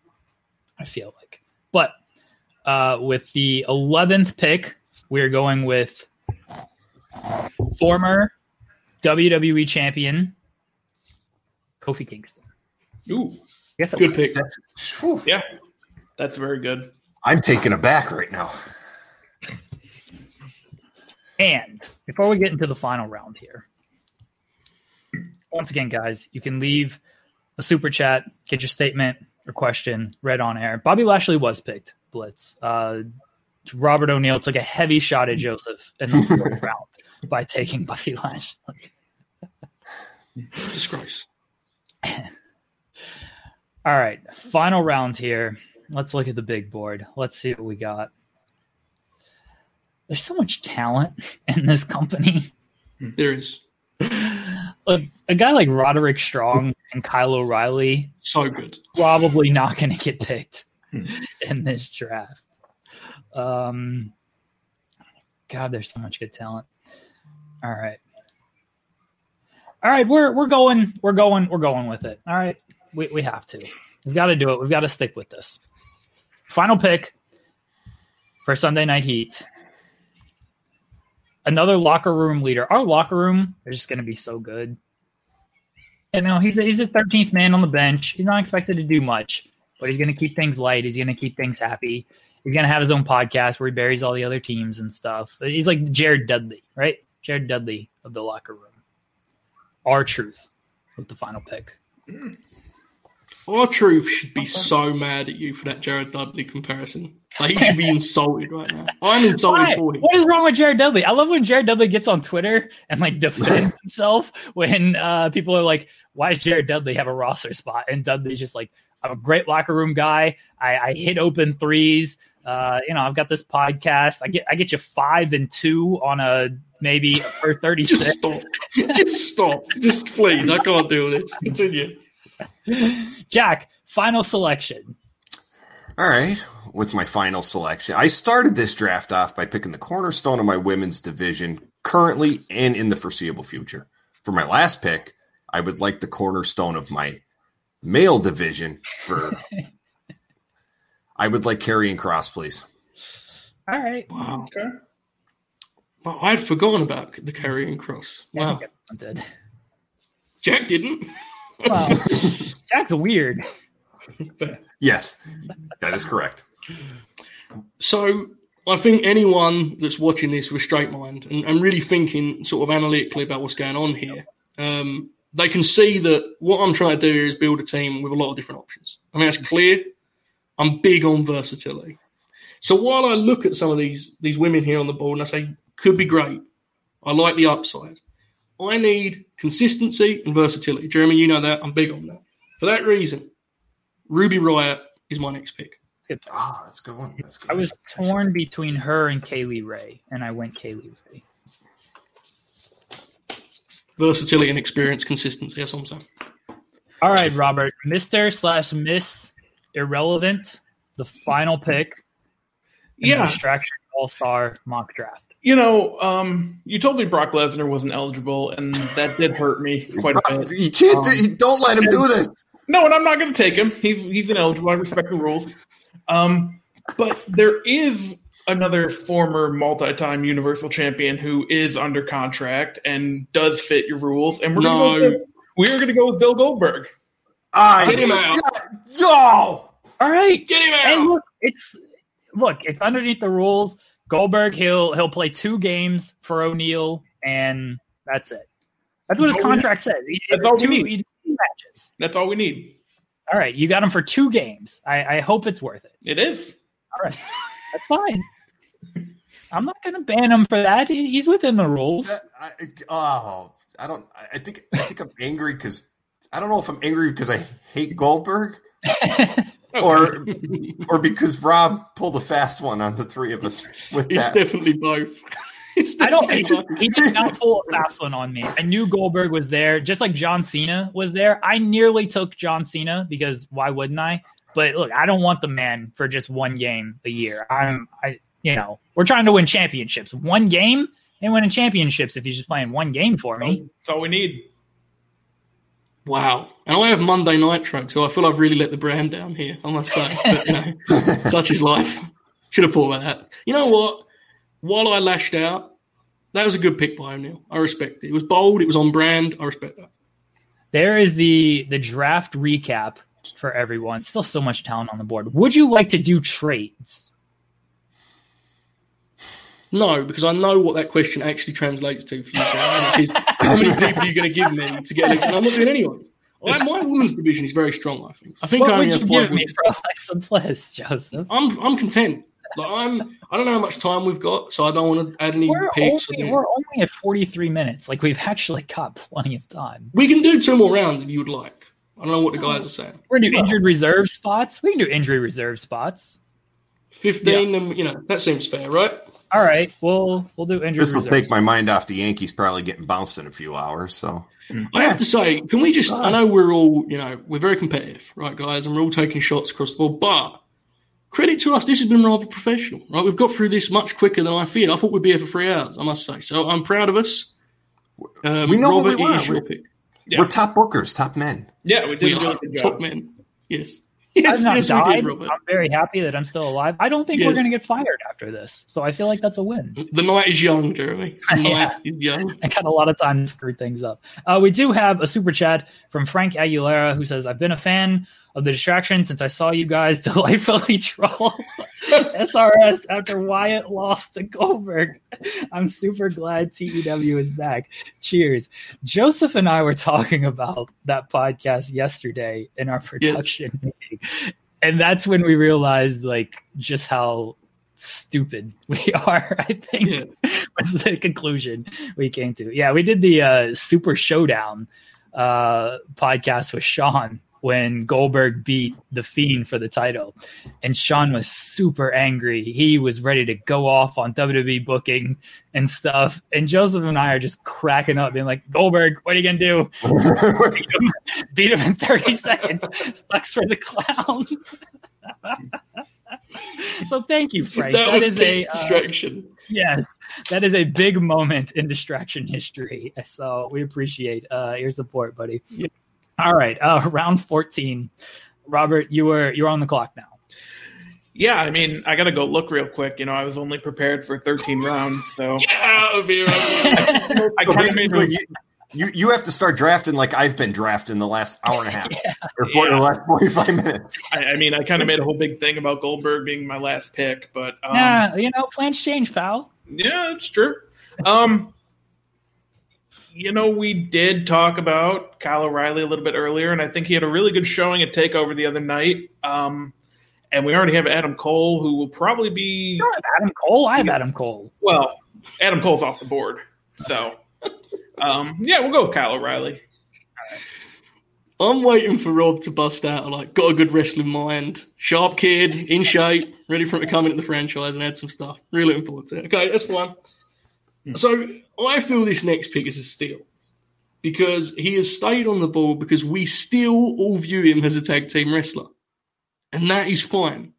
I feel like, but uh, with the eleventh pick, we're going with former WWE champion Kofi Kingston. Ooh, I guess that's good pick. Whew. Yeah, that's very good. I'm taken aback right now. And before we get into the final round here, once again, guys, you can leave a super chat, get your statement or question read on air. Bobby Lashley was picked, Blitz. Uh, Robert O'Neill took a heavy shot at Joseph in the fourth round by taking Bobby Lashley. Disgrace. All right, final round here. Let's look at the big board. Let's see what we got. There's so much talent in this company. There is. Look, a guy like Roderick Strong and Kyle O'Reilly So good. probably not going to get picked in this draft. Um, God, there's so much good talent. All right, all right, we're we're going, we're going, we're going with it. All right, we we have to. We've got to do it. We've got to stick with this. Final pick for Sunday Night Heat. Another locker room leader. Our locker room is just going to be so good. You know, he's he's the thirteenth man on the bench. He's not expected to do much, but he's going to keep things light. He's going to keep things happy. He's going to have his own podcast where he buries all the other teams and stuff. He's like Jared Dudley, right? Jared Dudley of the locker room. R-Truth with the final pick. R-Truth should be so mad at you for that Jared Dudley comparison. Like he should be insulted right now. I'm insulted Why? for him. What is wrong with Jared Dudley? I love when Jared Dudley gets on Twitter and like defends himself when uh, people are like, "Why does Jared Dudley have a roster spot?" And Dudley's just like, "I'm a great locker room guy. I, I hit open threes. Uh, you know, I've got this podcast. I get I get you five and two on a maybe per thirty Just stop. Just stop. Just please. I can't do this. Continue. Jack, final selection. All right, with my final selection, I started this draft off by picking the cornerstone of my women's division currently and in the foreseeable future. For my last pick, I would like the cornerstone of my male division for. I would like Karrion Kross, please. All right. Wow. Okay. Wow, I'd forgotten about the Karrion Kross. Yeah, I Wow. think everyone did. Jack didn't. Well, Jack's weird. Yes, that is correct. So I think anyone that's watching this with straight mind and, and really thinking sort of analytically about what's going on here, um, they can see that what I'm trying to do here is build a team with a lot of different options. I mean, that's clear. I'm big on versatility. So while I look at some of these these women here on the board and I say could be great, I like the upside. I need consistency and versatility. Jeremy, you know that. I'm big on that. For that reason, Ruby Riott is my next pick. Ah, that's a good one. That's good. I was torn between her and Kay Lee Ray, and I went Kay Lee Ray. Versatility and experience, consistency. That's what I'm saying. All right, Robert, Mister slash Miss Irrelevant, the final pick. in the Yeah. distraction All Star mock draft. You know, um, you told me Brock Lesnar wasn't eligible, and that did hurt me quite a bit. You can't. Um, do, don't let him do this. No, and I'm not going to take him. He's he's ineligible. I respect the rules. Um, but there is another former multi-time Universal Champion who is under contract and does fit your rules, and we're No. gonna go with, we're going to go with Bill Goldberg. I Get him out. Yo. All right, Get him out. and look, it's look, it's underneath the rules. Goldberg, he'll he'll play two games for O'Neill, and that's it. That's what his That's all we- contract says. He, that's all we need. two matches. That's all we need. All right, you got him for two games. I, I hope it's worth it. It is. All right, that's fine. I'm not going to ban him for that. He- He's within the rules. I, oh, I don't. I think. I think I'm angry because I don't know if I'm angry because I hate Goldberg or or because Rob pulled a fast one on the three of us with It's that. definitely both. It's I don't. He, both. he did not pull a fast one on me. I knew Goldberg was there, just like John Cena was there. I nearly took John Cena because why wouldn't I? But look, I don't want the man for just one game a year. I'm, I, you know, we're trying to win championships. One game, and winning championships if he's just playing one game for me. That's all we need. Wow. And I have Monday Nitro too. I feel I've really let the brand down here, I must say. But, you know, such is life. Should have thought about that. You know what? While I lashed out, that was a good pick by O'Neill. I respect it. It was bold. It was on brand. I respect that. There is the the draft recap for everyone. Still so much talent on the board. Would you like to do trades? No, because I know what that question actually translates to for you, Sharon, which is how many people are you going to give me to get elected? I'm not doing anyone. I, my women's division is very strong. I think. I think What I would only you have give five. me women. for Alexa Bliss, Joseph? I'm I'm content. Like I'm. I don't know how much time we've got, so I don't want to add any We're picks. only, we're only at 43 minutes. Like we've actually got plenty of time. We can do two more rounds if you would like. I don't know what the guys are saying. We're gonna do injured reserve spots. We can do injury reserve spots. Fifteen, then you know that seems fair, right? All right, we'll we'll do injured This will take my mind off the Yankees probably getting bounced in a few hours. So I have to say, can we just? I know we're all, you know, we're very competitive, right, guys, and we're all taking shots across the board. But credit to us, this has been rather professional, right? We've got through this much quicker than I feared. I thought we'd be here for three hours, I must say. So I'm proud of us. Um, We know what Robert, we it want. is your pick. Yeah. we're top workers, top men. Yeah, we did We a really are good top job. men. Yes. I've Yes, not yes, died. did. I'm very happy that I'm still alive. I don't think we're going to get fired after this, so I feel like that's a win. The night is young, Jeremy. The night Yeah. is young. I got a lot of time to screw things up. Uh, we do have a super chat from Frank Aguilera who says, I've been a fan of the distraction since I saw you guys delightfully troll SRS after Wyatt lost to Goldberg. I'm super glad TEW is back. Cheers. Joseph and I were talking about that podcast yesterday in our production meeting. And that's when we realized like just how stupid we are, I think Yeah. was the conclusion we came to. Yeah, we did the uh, Super Showdown uh, podcast with Sean when Goldberg beat the Fiend for the title, and Sean was super angry. He was ready to go off on WWE booking and stuff. And Joseph and I are just cracking up, being like, "Goldberg, what are you gonna do? Beat him, beat him in thirty seconds? Sucks for the clown." so thank you, Frank. that, that was is a peak uh, distraction. Yes, that is a big moment in distraction history. So we appreciate uh, your support, buddy. Yeah. All right, uh, round fourteen. Robert, you were you're on the clock now. Yeah, I mean, I got to go look real quick. You know, I was only prepared for 13 rounds, so Get out of here. Robert. I kind of made you, you, you have to start drafting like I've been drafting the last hour and a half or for the last 45 minutes. I, I mean, I kind of made a whole big thing about Goldberg being my last pick, but um, Nah, you know, plans change, pal. Yeah, it's true. Um, you know, we did talk about Kyle O'Reilly a little bit earlier, and I think he had a really good showing at Takeover the other night. Um, and we already have Adam Cole, who will probably be don't Adam Cole. I have Adam Cole. well. Adam Cole's off the board, so um, yeah, we'll go with Kyle O'Reilly. I'm waiting for Rob to bust out. Like, got a good wrestling mind, sharp kid, in shape, ready for him to come into the franchise and add some stuff. Really looking forward to it. Okay, that's fine. So I feel this next pick is a steal because he has stayed on the board because we still all view him as a tag team wrestler, and that is fine.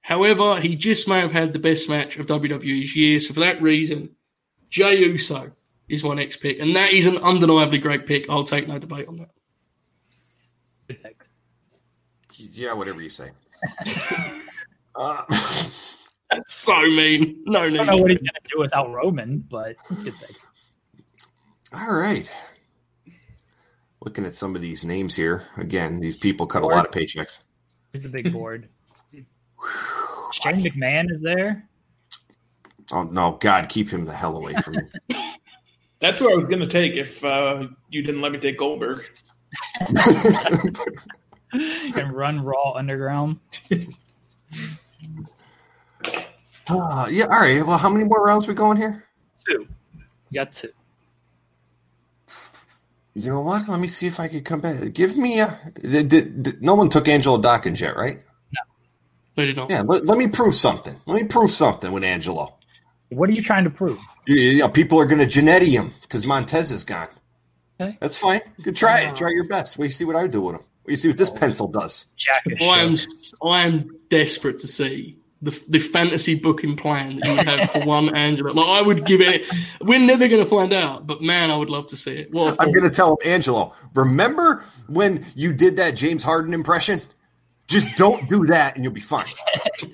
However, he just may have had the best match of WWE's year, so for that reason, Jay Uso is my next pick, and that is an undeniably great pick. I'll take no debate on that. Yeah, whatever you say. Uh, That's so mean. No I need. don't know what he's gonna do without Roman, but it's a good thing. all right. Looking at some of these names here. Again, these people cut a lot of paychecks. It's a big board. Shane McMahon is there. Oh, no. God, keep him the hell away from me. That's who I was going to take if uh, you didn't let me take Goldberg. and run Raw Underground. Uh, yeah, all right. Well, how many more rounds we going here? Two. You got two. You know what? Let me see if I could come back. Give me a. Did, did, did- no one took Angelo Dawkins yet, right? They did not. Yeah, let, let me prove something. Let me prove something with Angelo. What are you trying to prove? You, you know, people are going to Jannetty him because Montez is gone. Okay. That's fine. You can try it. Try your best. We see what I do with him. Wait, see what this pencil does. Jack is I am, shook. I am desperate to see the the fantasy booking plan that you would have for one Angela. Like I would give it. We're never going to find out, but man, I would love to see it. Well, I'm going to tell Angelo. Remember when you did that James Harden impression? Just don't do that, and you'll be fine.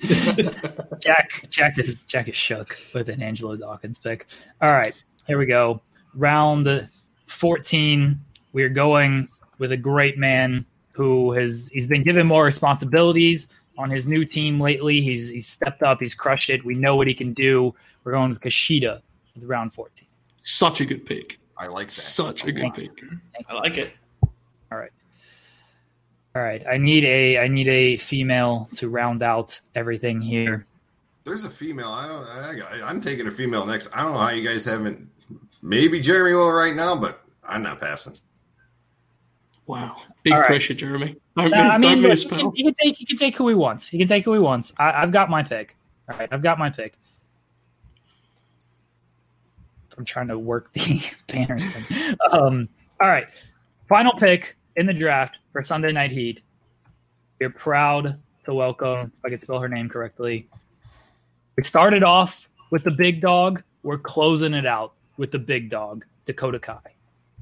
Jack Jack is Jack is shook with an Angelo Dawkins pick. All right, here we go. Round 14. We're going with a great man who has he's been given more responsibilities on his new team lately. He's he's stepped up, he's crushed it. We know what he can do. We're going with Kushida with round 14. Such a good pick. I like that. Such a good pick. I like it. All right. All right. I need a I need a female to round out everything here. There's a female. I don't. I, I'm taking a female next. I don't know how you guys haven't. Maybe Jeremy will right now, but I'm not passing. Wow, big All right. pressure, Jeremy. Don't, Uh, I mean, don't look, he, misspell. can, he can take he can take who he wants. He can take who he wants. I, I've got my pick. All right, I've got my pick. I'm trying to work the banner thing. Um, all right, final pick in the draft for Sunday Night Heat. We're proud to welcome, if I can spell her name correctly. We started off with the big dog. We're closing it out with the big dog, Dakota Kai.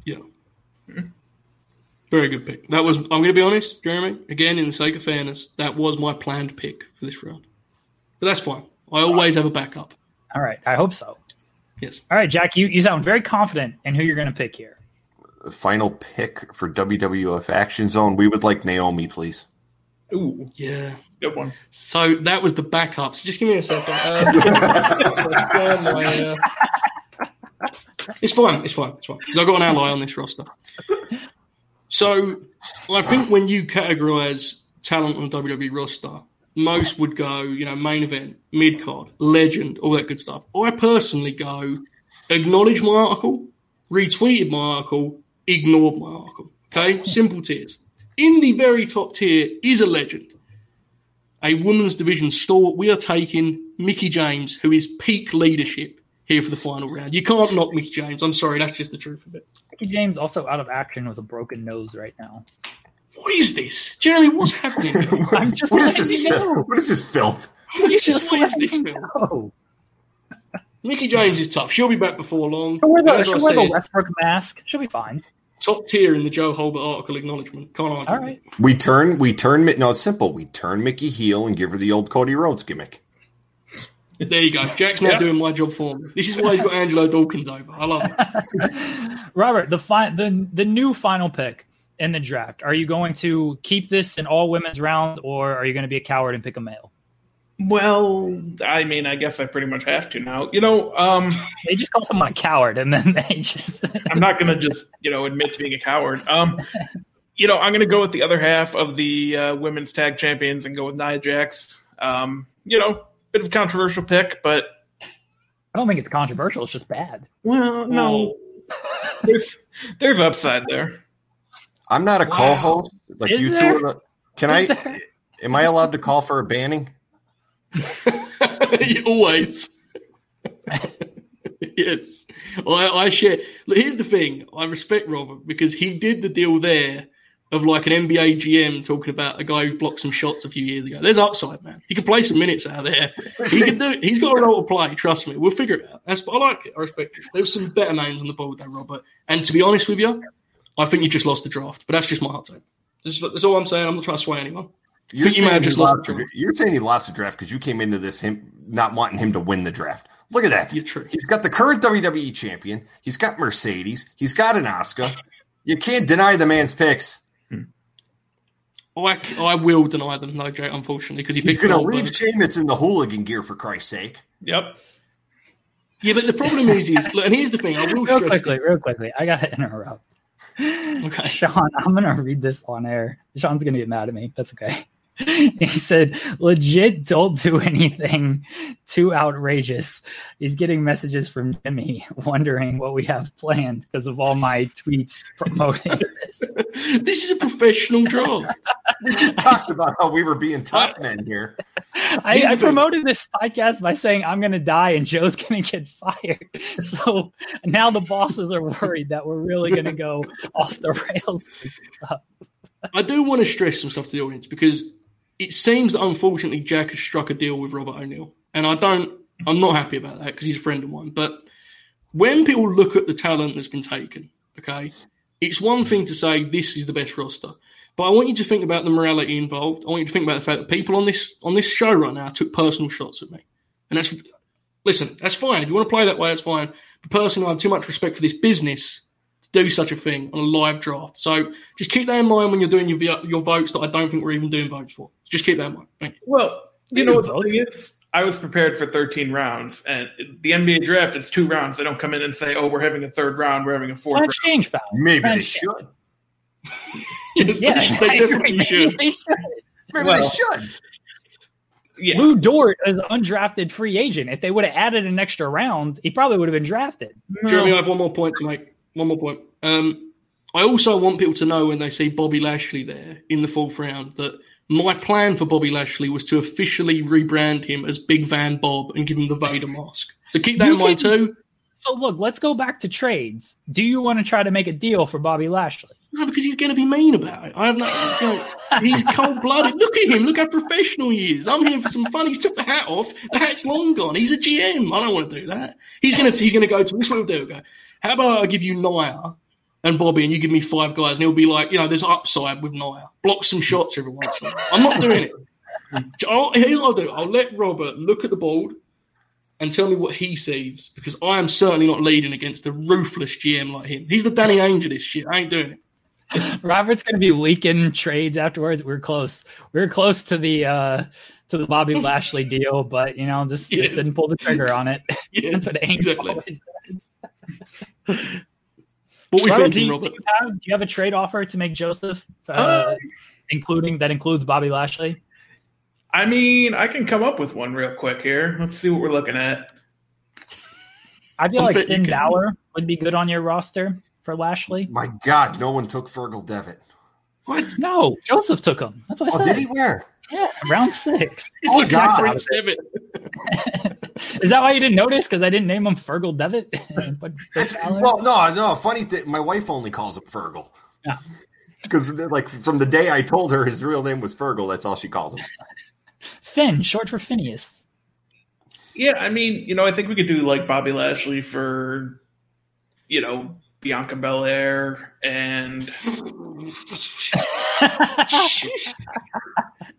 Yeah. Very good pick. That was. I'm going to be honest, Jeremy. Again, in the sake of fairness, that was my planned pick for this round. But that's fine. I always have a backup. All right, I hope so. Yes. All right, Jack, you, you sound very confident in who you're going to pick here. Final pick for WWF Action Zone. We would like Naomi, please. Ooh, Yeah. good one. So that was the backup. So just give me a second. Um, uh, it's fine. It's fine. It's fine. Because I've got an ally on this roster. So I think when you categorize talent on WWE roster, most would go, you know, main event, mid card, legend, all that good stuff. I personally go acknowledge my article, retweeted my article, ignored my article. Okay, simple tiers. In the very top tier is a legend a women's division stalwart. We are taking Mickie James, who is peak leadership here for the final round. You can't knock Mickie James. I'm sorry, that's just the truth of it. Mickie James also out of action with a broken nose right now. What is this, Jeremy? What's happening? I'm just What is this? you know. Filth? What is this filth? what is, Just what is this, letting you Phil? know. Mickie James is tough. She'll be back before long. She'll wear the, she'll wear the Westbrook mask. She'll be fine. top tier in the Joe Holbert article acknowledgement. Can't argue. All right. We turn. We turn. Mi- No, it's simple. We turn Mickie heel and give her the old Cody Rhodes gimmick. There you go. Jack's now Yeah. doing my job for me. This is why he's got Angelo Dawkins over. I love it. Robert, the fi- the the new final pick in the draft. Are you going to keep this in all women's round, or are you going to be a coward and pick a male? Well, I mean, I guess I pretty much have to now. You know, um, They just call someone a coward, and then they just I'm not going to just, you know, admit to being a coward. Um, you know, I'm going to go with the other half of the uh, women's tag champions and go with Nia Jax. Um, you know, bit of a controversial pick, but I don't think it's controversial. It's just bad. well, no, there's there's upside there. I'm not a call Wow. host. Like Is you two. Are the, can Is I? there? Am I allowed to call for a banning? Always. yes. I, I share. Look, here's the thing. I respect Robert because he did the deal there of like an NBA GM talking about a guy who blocked some shots a few years ago. There's upside, man. He can play some minutes out there. He can do. He's got a role to play. Trust me. We'll figure it out. That's. I like it. I respect it. There's some better names on the board there, Robert. And to be honest with you, I think you just lost the draft. But that's just my hot take. That's, that's all I'm saying. I'm not trying to sway anyone. You're you saying, he just lost lost the the, draft. you're saying he lost the draft because you came into this him not wanting him to win the draft. Look at that. He's got the current WWE champion. He's got Mercedes. He's got an Oscar. You can't deny the man's picks. Oh, I, oh, I will deny them, no, Jay, unfortunately, because he He's picked going to Goldberg. leave Sheamus in the hooligan gear for Christ's sake. Yep. Yeah, but the problem is, is look, and here's the thing. I will Real quickly, this. real quickly. I gotta interrupt. Okay. Sean, I'm gonna read this on air. Sean's gonna get mad at me. That's okay. He said, legit don't do anything too outrageous. He's getting messages from Jimmy wondering what we have planned because of all my tweets promoting this. This is a professional job. We just talked about how we were being top men here. I, I promoted this podcast by saying I'm gonna die and Joe's gonna get fired. So now the bosses are worried that we're really gonna go off the rails. with stuff. I do want to stress some stuff to the audience because it seems that unfortunately Jack has struck a deal with Robert O'Neill, and I don't. I'm not happy about that because he's a friend of mine. But when people look at the talent that's been taken, okay, it's one thing to say this is the best roster, but I want you to think about the morality involved. I want you to think about the fact that people on this on this show right now took personal shots at me, and that's listen, that's fine. If you want to play that way, that's fine. But personally, I have too much respect for this business to do such a thing on a live draft. So just keep that in mind when you're doing your your votes that I don't think we're even doing votes for. Just keep that in mind. Thank you. Well, you know what the thing is? I was prepared for 13 rounds, and the NBA draft, it's two rounds. They don't come in and say, oh, we're having a third round, we're having a fourth round. Change, pal. Maybe they should. Yes, Yeah, they, they definitely agree. should. They should. Maybe Well- they should. Yeah. Lu Dort is an undrafted free agent. If they would have added an extra round, he probably would have been drafted. Jeremy, I have one more point to make. One more point. Um, I also want people to know when they see Bobby Lashley there in the fourth round that my plan for Bobby Lashley was to officially rebrand him as Big Van Bob and give him the Vader mask. So keep that You in mind can- too. So look, let's go back to trades. Do you want to try to make a deal for Bobby Lashley? No, because he's going to be mean about it. I have no. You know, he's cold blooded. Look at him. Look how professional he is. I'm here for some fun. He's took the hat off. The hat's long gone. He's a GM. I don't want to do that. He's going to. He's going to go to. This is what we'll do. Go. How about I give you Nia and Bobby, and you give me five guys, and he'll be like, you know, there's upside with Nia. Block some shots every once in a while. I'm not doing it. I'll, here's what I'll do. I'll let Robert look at the board and tell me what he sees because I am certainly not leading against a ruthless GM like him. He's the Danny Ainge of this shit. I ain't doing it. Robert's going to be leaking trades afterwards. We're close. We are close to the uh to the Bobby Lashley deal, but you know, just Yes. just didn't pull the trigger on it. Yes, That's what Ainge exactly. always does. What we Robert, do, you, do you have do you have a trade offer to make Joseph, uh, Uh, including that includes Bobby Lashley? I mean, I can come up with one real quick here. Let's see what we're looking at. I feel I like bet you Finn can. Balor would be good on your roster for Lashley. My God, no one took Fergal Devitt. What? No, Joseph took him. That's what I Oh, said. did he? Where? Yeah, round six. He's Oh, like Jack's Jack out of Prince Devitt. it. Is that why you didn't notice? Because I didn't name him Fergal Devitt. but Well, no, no. Funny thing, my wife only calls him Fergal. Yeah. Because like from the day I told her his real name was Fergal, that's all she calls him. Finn, short for Phineas. Yeah, I mean, you know, I think we could do like Bobby Lashley for, you know, Bianca Belair and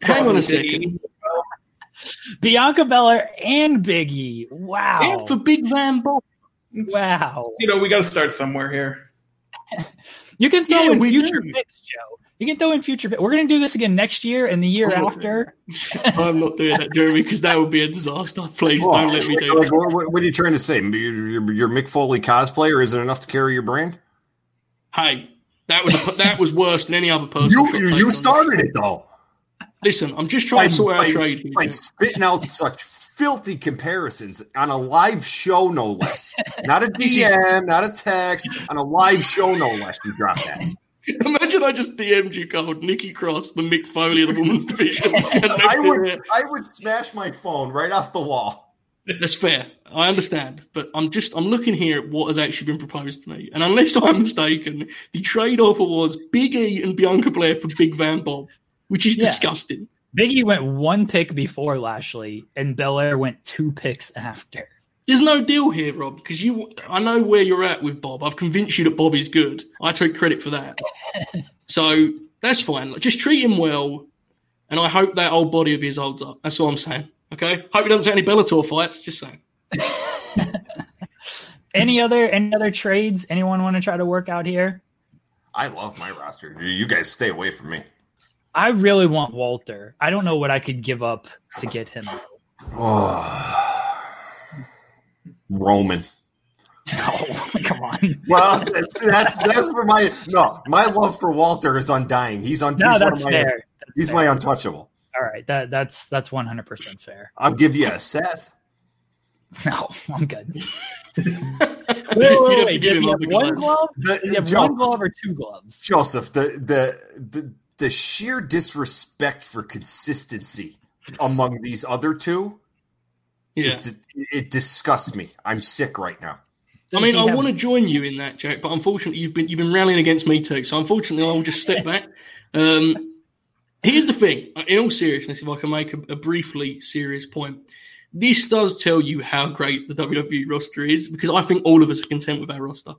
Hang on a second. Bianca Belair and Biggie. Wow. And for Big Van Bob. wow. You know, we got to start somewhere here. You can throw Yeah, in future do. picks, Joe. You can throw in future picks. We're going to do this again next year and the year oh, I'm not after. I'm not doing that, Jeremy, because that would be a disaster. Please Oh, don't let me do like, that. what, what- what are you trying to say? Your, your, your Mick Foley cosplayer isn't enough to carry your brand? Hey, that was that was worse than any other person. You you, you started it though. Listen, I'm just trying to sort out a trade here. by spitting out such filthy comparisons on a live show, no less. Not a DM, not a text, on a live show, no less. You drop that. Imagine I just DM'd you called Nikki Cross, the Mick Foley of the women's division. I would I would smash my phone right off the wall. That's fair. I understand, but I'm just I'm looking here at what has actually been proposed to me, and unless I'm mistaken, the trade offer was Big E and Bianca Belair for Big Van Bob, which is Yeah. disgusting. Biggie went one pick before Lashley, and Belair went two picks after. There's no deal here, Rob, because you. I know where you're at with Bob. I've convinced you that Bob is good. I take credit for that. so that's fine. Like, Just treat him well, and I hope that old body of his holds up. That's all I'm saying. Okay. Hope he doesn't take any Bellator fights. Just saying. Any other any other trades anyone want to try to work out here? I love my roster. You guys stay away from me. I really want Walter. I don't know what I could give up to get him. Oh. Roman. No, come on. Well, that's, that's that's for my no. My love for Walter is undying. He's on. No, he's that's my, fair. That's He's fair. my untouchable. All right, that that's that's one hundred percent fair. I'll give you a Seth. No, I'm good. You'd Wait, wait, wait. give Does him he have other one gloves. glove? The- Does he have Joe- one glove or two gloves? Joseph, the the the the sheer disrespect for consistency among these other two Yeah. is it disgusts me. I'm sick right now. I mean, I want to join you in that, Jack, but unfortunately, you've been you've been rallying against me too. So unfortunately, I will just step back. Um, Here's the thing. In all seriousness, if I can make a, a briefly serious point, this does tell you how great the WWE roster is because I think all of us are content with our roster.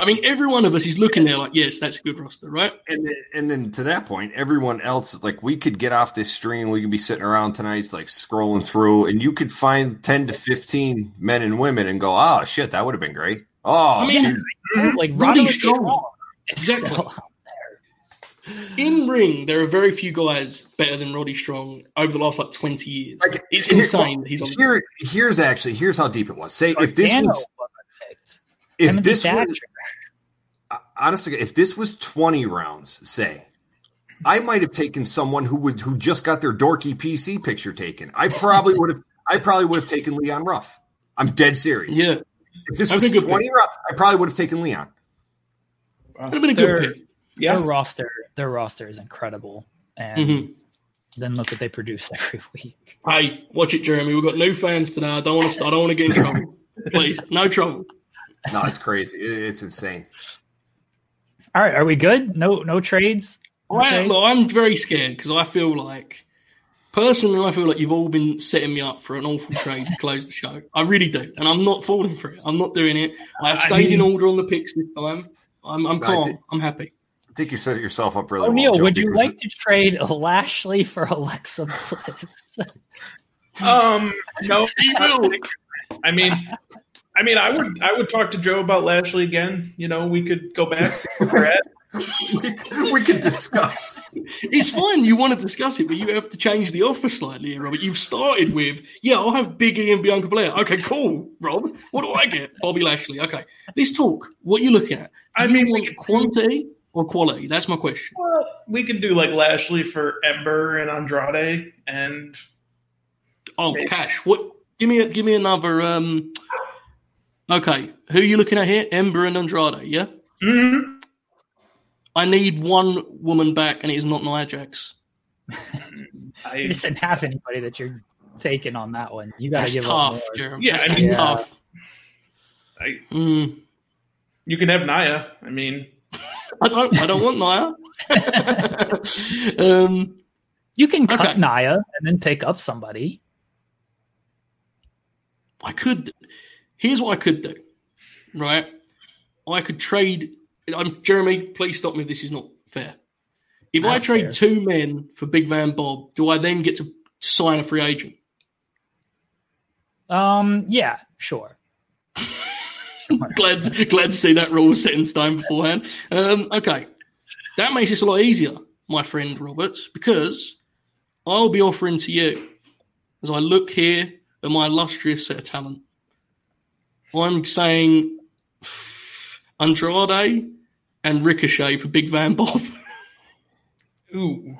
I mean, every one of us is looking there like, yes, that's a good roster, right? And then, and then to that point, everyone else, like we could get off this stream, we could be sitting around tonight, like scrolling through, and you could find 10 to 15 men and women and go, oh, shit, that would have been great. Oh, I mean, shoot. Mm-hmm. like Roddy Roddy Strong. Strong. Exactly. still out there. In ring, there are very few guys better than Roddy Strong over the last like 20 years. Like, it's here- insane that he's on. Here, here's actually here's how deep it was. Say if this Gargano was wasn't if Timothy this was Thatcher. Honestly if this was 20 rounds, say I might have taken someone who would who just got their dorky PC picture taken. I probably would have I probably would have taken Leon Ruff. I'm dead serious. Yeah, If this That's was 20 rounds, I probably would have taken Leon. would have been a They're- good pick. Yeah. Their roster, their roster is incredible, and Mhm. then look what they produce every week. Hey, watch it, Jeremy. We've got new fans today. I don't want to. I don't want to get in trouble. Please, no trouble. No, it's crazy. It's insane. All right, are we good? No, no trades. No I, trades? look, I'm very scared because I feel like, personally, I feel like you've all been setting me up for an awful trade to close the show. I really do, and I'm not falling for it. I'm not doing it. I've I stayed in order on the picks this time. I'm, I'm calm. did- I'm happy. I think you set yourself up really O'Neill, well. Joe, would you because like to trade Lashley for Alexa Bliss? Um, no, I mean, I mean, I would, I would talk to Joe about Lashley again. You know, we could go back to where we're at. we, we could discuss. It's fine. You want to discuss it, but you have to change the offer slightly, here, Robert. You've started with, yeah, I'll have Big E and Bianca Belair. Okay, cool, Rob. What do I get? Bobby Lashley. Okay, let's talk. What are you looking at? Do I you mean, we want could- quantity or quality? That's my question. Well, we could do like Lashley for Ember and Andrade, and Oh, Maybe. cash. What? Give me a, give me another. Um. Okay, who are you looking at here? Ember and Andrade. Yeah. Mhm. I need one woman back, and it is not Nia Jax. You I, just didn't have anybody that you're taking on that one. You got to That's give up tough, more. Jeremy. Yeah, that's, I that's mean- tough. I, Mm. you can have Nia. I mean, I don't. I don't want Nia. um. You can cut Okay. Nia and then pick up somebody. I could. Here's what I could do. Right. I could trade. I'm Jeremy. Please stop me if this is not fair. If I trade fair. two men for Big Van Bob, do I then get to sign a free agent? Um, yeah, sure. glad glad to see that rule set in stone beforehand. Um, okay, that makes this a lot easier, my friend Roberts, because I'll be offering to you as I look here at my illustrious set of talent. I'm saying Andrade and Ricochet for Big Van Bob. ooh, You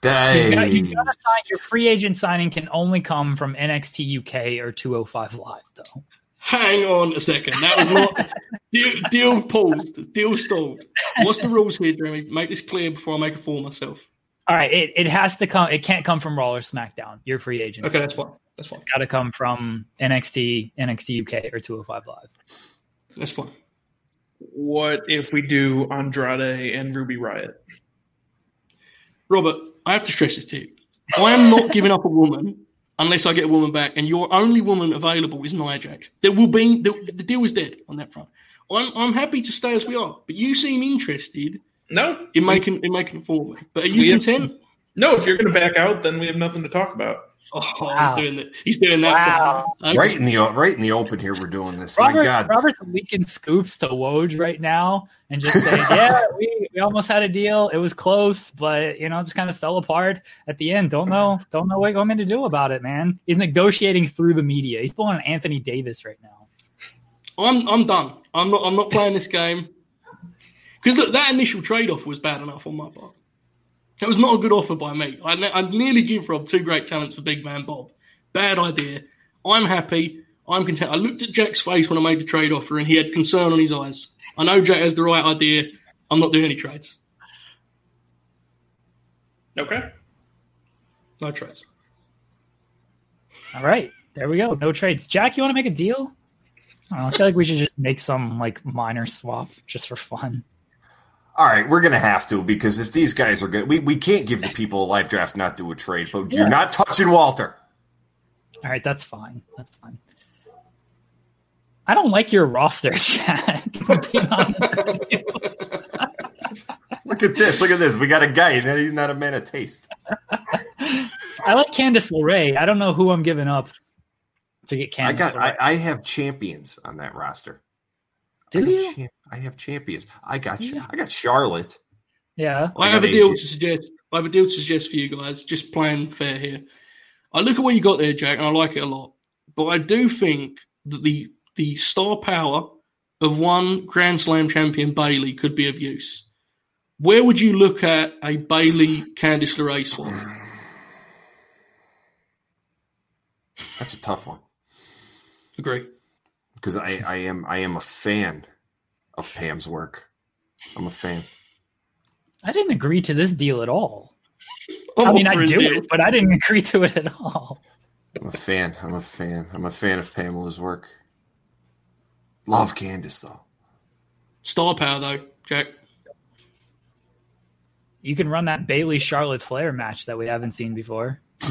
Dang. got, you got to sign your free agent signing can only come from NXT UK or 205 Live, though. Hang on a second. That was not deal, deal paused. Deal stalled. What's the rules here, Jeremy? Make this clear before I make a fool of myself. All right, it, it has to come. It can't come from Raw or SmackDown. Your free agent. Okay, that's fine. That's fine. got to come from NXT, NXT UK or 205 Live. That's fine. what if we do Andrade and Ruby Riott? Robert, I have to stress this to you. I am not giving up a woman unless I get a woman back, and your only woman available is Nia Jax. There will be the, the deal is dead on that front. I'm I'm happy to stay as we are, but you seem interested No, in making in making a for me. But are you We have- content? no. If you're going to back out, then we have nothing to talk about. Oh, Wow. he's doing that. He's doing that. Wow. Okay. Right in the right in the open here, we're doing this. My Robert's, God, Robert's leaking scoops to Woj right now and just saying, yeah, we, we almost had a deal. It was close, but you know, it just kind of fell apart at the end. Don't know, don't know what you want going to do about it, man. He's negotiating through the media. He's pulling an Anthony Davis right now. I'm I'm done. I'm not I'm not playing this game because look, that initial trade off was bad enough on my part. That was not a good offer by me. I, ne- I nearly give Rob two great talents for Big Man Bob. Bad idea. I'm happy. I'm content. I looked at Jack's face when I made the trade offer, and he had concern on his eyes. I know Jack has the right idea. I'm not doing any trades. Okay. No trades. All right, there we go. No trades. Jack, you want to make a deal? I, don't know, I feel like we should just make some like minor swap just for fun. All right, we're gonna have to because if these guys are good, we, we can't give the people a live draft, not do a trade. But you're not touching Walter. All right, that's fine. That's fine. I don't like your roster, Jack. if being honest with. Look at this. Look at this. We got a guy. and He's not a man of taste. I like Candice LeRae. I don't know who I'm giving up to get Candice. I got. LeRae. I, I have champions on that roster. Do I you? champ- I have champions. I got. Yeah. I got Charlotte. yeah. I, I have a deal AJ. to suggest. I have a deal to suggest for you guys. Just playing fair here. I look at what you got there, Jack, and I like it a lot. But I do think that the the star power of one Grand Slam champion Bayley could be of use. Where would you look at a Bayley Candice LeRae swap? That's a tough one Agree. because I, I am. I am a fan of Pam's work. I'm a fan. I didn't agree to this deal at all. I'm I mean, I do it, but I didn't agree to it at all. I'm a fan. I'm a fan. I'm a fan of Pamela's work. Love Candice though. Star power though, Jack. You can run that Bayley Charlotte Flair match that we haven't seen before.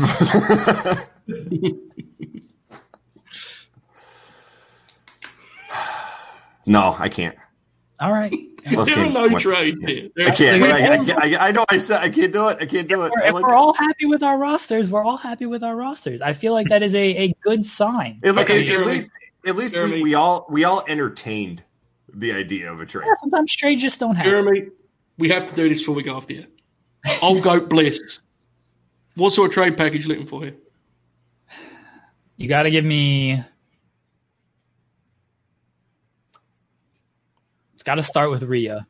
no, I can't. All right. Love There are Candice no much. trades I can't. I, I, can't I, I know. I said I can't do it. I can't do it. I if like we're all happy with our rosters, we're all happy with our rosters. I feel like that is a, a good sign. At, le- Okay, at- at least, at least we, Jeremy. we all we all entertained the idea of a trade. Yeah, sometimes trades just don't happen. Jeremy, we have to do this before we go off the air. Old Goat Bliss. What sort of trade package you looking for here? You got to give me. It's got to start with Rhea.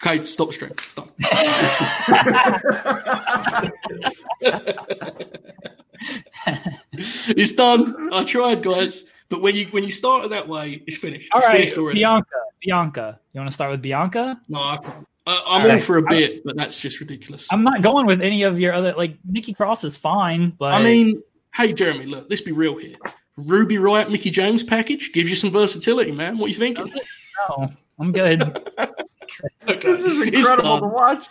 Okay, stop the stream. Stop. it's done. I tried, guys. But when you when you start it that way, it's finished. All it's right, finished already. Bianca. Bianca. You want to start with Bianca? No, I, I, I'm all Okay. for a bit, but that's just ridiculous. I'm not going with any of your other. Like Nikki Cross is fine, but I mean, hey, Jeremy, look, let's be real here. Ruby Riott, Mickie James package gives you some versatility, man. What are you thinking? no, I'm good. Okay, This is incredible to watch.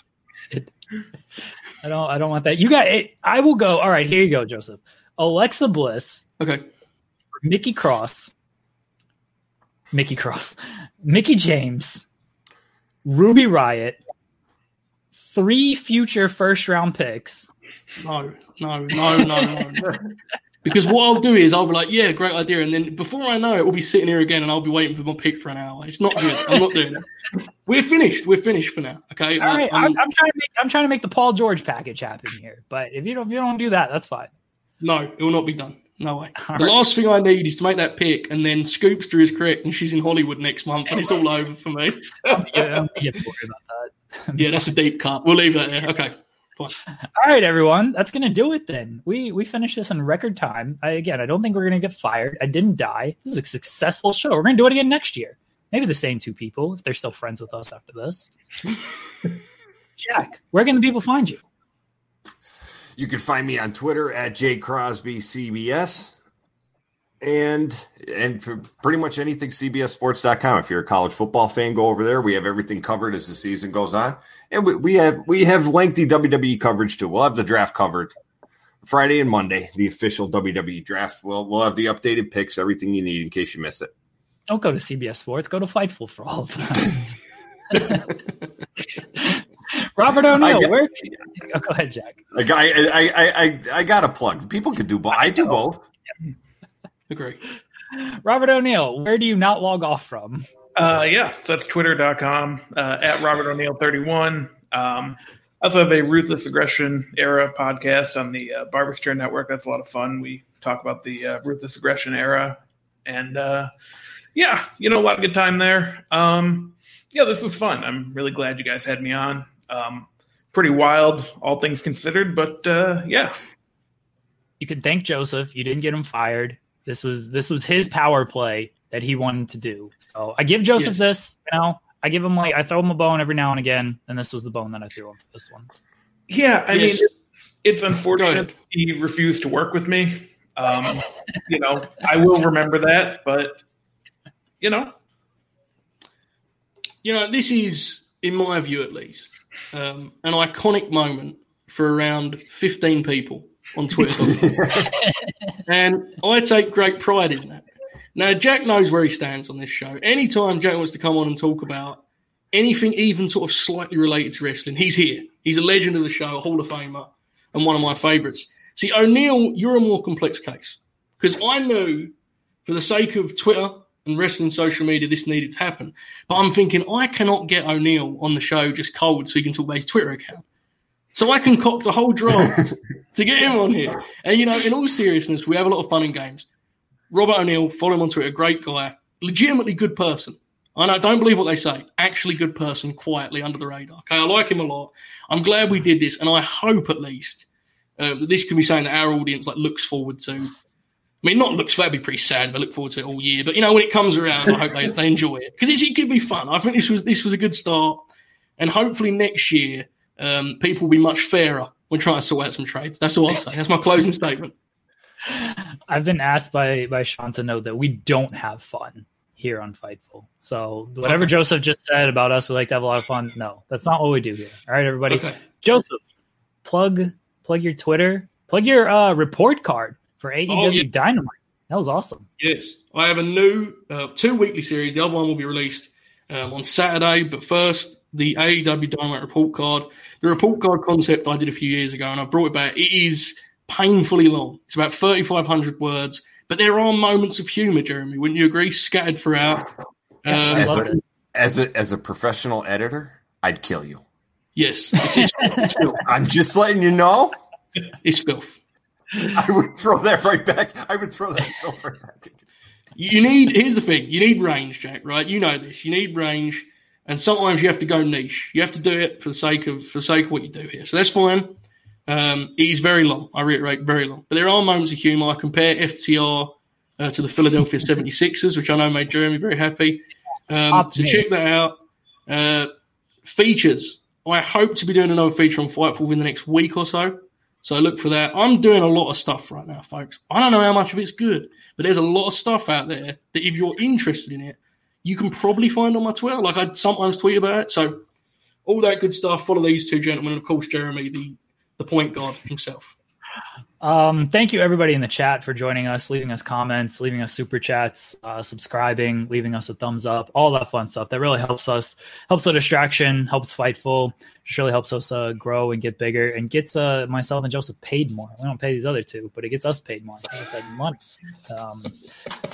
I don't. I don't want that. You got it. I will go. All right, here you go, Joseph. Alexa Bliss, Okay, Mickey Cross, Mickey Cross, Mickie James, Ruby Riott, three future first round picks. no, no, no, no, no. Because what I'll do is I'll be like, yeah, great idea, and then before I know it, we'll be sitting here again, and I'll be waiting for my pick for an hour. It's not good. I'm not doing it. We're finished. We're finished for now. Okay. All right, I'm- I'm, I'm trying to make. I'm trying to make the Paul George package happen here. But if you don't, if you don't do that, that's fine. no, it will not be done. No way. All the right. last thing I need is to make that pick, and then Scoopster is correct, and she's in Hollywood next month, and it's all over for me. Yeah, I'm gonna get worried about that. yeah, that's a deep cut. We'll leave that there. Okay. Fine. All right, everyone, that's gonna do it. Then we we finished this in record time. I, again, I don't think we're gonna get fired. I didn't die. This is a successful show. We're gonna do it again next year. Maybe the same two people if they're still friends with us after this. Jack, where can the people find you? You can find me on Twitter at jcrosbycbs. And and for pretty much anything cbssports.com. If you're a college football fan, go over there. We have everything covered as the season goes on. And we, we have we have lengthy WWE coverage too. We'll have the draft covered Friday and Monday, the official WWE draft. We'll we'll have the updated picks, everything you need in case you miss it. Don't go to CBS Sports. Go to Fightful for all of that. Robert O'Neill, got- where? Oh, go ahead, Jack. Like I I I I, I got a plug. People could do both. I do both. Agree. Robert O'Neill, where do you not log off from? Uh, yeah, so that's twitter.com uh, at Robert O'Neill 31. Um, I also have a Ruthless Aggression era podcast on the uh, Barber Chair Network. That's a lot of fun. We talk about the uh, Ruthless Aggression era. And uh, yeah, you know, a lot of good time there. Um, yeah, this was fun. I'm really glad you guys had me on. Um, pretty wild, all things considered, but uh, yeah, You can thank Joseph. You didn't get him fired. This was this was his power play that he wanted to do. So I give Joseph Yes. this. You know, I give him like I throw him a bone every now and again, and this was the bone that I threw him for this one. Yeah, I Yes. mean, it's, it's unfortunate he refused to work with me. Um, you know, I will remember that, but you know, You know, this is in my view at least, um, an iconic moment for around 15 people on Twitter. and I take great pride in that. Now, Jack knows where he stands on this show. Anytime Jack wants to come on and talk about anything even sort of slightly related to wrestling, he's here. He's a legend of the show, a Hall of Famer, and one of my favourites. See, O'Neill, you're a more complex case because I knew for the sake of Twitter and wrestling social media, this needed to happen. But I'm thinking I cannot get O'Neill on the show just cold so he can talk about his Twitter account. So I concoct a whole draft to get him on here. And you know, in all seriousness, we have a lot of fun in games. Robert O'Neill, follow him on Twitter, great guy, legitimately good person. I don't believe what they say. Actually, good person, quietly under the radar. Okay, I like him a lot. I'm glad we did this, and I hope at least um, that this can be something that our audience like looks forward to. I mean, not looks that'd be pretty sad. I look forward to it all year, but you know, when it comes around, I hope they, they enjoy it because it could be fun. I think this was this was a good start, and hopefully next year um, people will be much fairer when trying to sort out some trades. That's all I'll say. That's my closing statement. I've been asked by by Sean to note that we don't have fun here on Fightful. So whatever okay. Joseph just said about us, we like to have a lot of fun. No, that's not what we do here. All right, everybody. Okay. Joseph, plug plug your Twitter, plug your uh, report card for AEW oh, yeah. Dynamite. That was awesome. Yes, I have a new uh, two weekly series. The other one will be released um, on Saturday, but first the AEW Dynamite report card. The report card concept I did a few years ago, and I brought it back. It is painfully long. It's about 3,500 words, but there are moments of humour, Jeremy. Wouldn't you agree? Scattered throughout. Um, as, a, as, a, as a professional editor, I'd kill you. Yes, it's, it's I'm just letting you know. It's filth. I would throw that right back. I would throw that filth right back. You need. Here's the thing. You need range, Jack. Right? You know this. You need range, and sometimes you have to go niche. You have to do it for the sake of for the sake of what you do here. So that's fine. Um, it is very long. I reiterate, very long. But there are moments of humour. I compare FTR uh, to the Philadelphia 76ers, which I know made Jeremy very happy. Um, so check that out. Uh, features. I hope to be doing another feature on Fightful within the next week or so. So look for that. I'm doing a lot of stuff right now, folks. I don't know how much of it's good, but there's a lot of stuff out there that if you're interested in it, you can probably find on my Twitter. Like I sometimes tweet about it. So all that good stuff. Follow these two gentlemen, of course Jeremy, the the point guard himself. Um, thank you everybody in the chat for joining us, leaving us comments, leaving us super chats, uh, subscribing, leaving us a thumbs up, all that fun stuff. That really helps us, helps the distraction, helps Fightful, just really helps us uh, grow and get bigger, and gets uh, myself and Joseph paid more. We don't pay these other two, but it gets us paid more. Money. Um,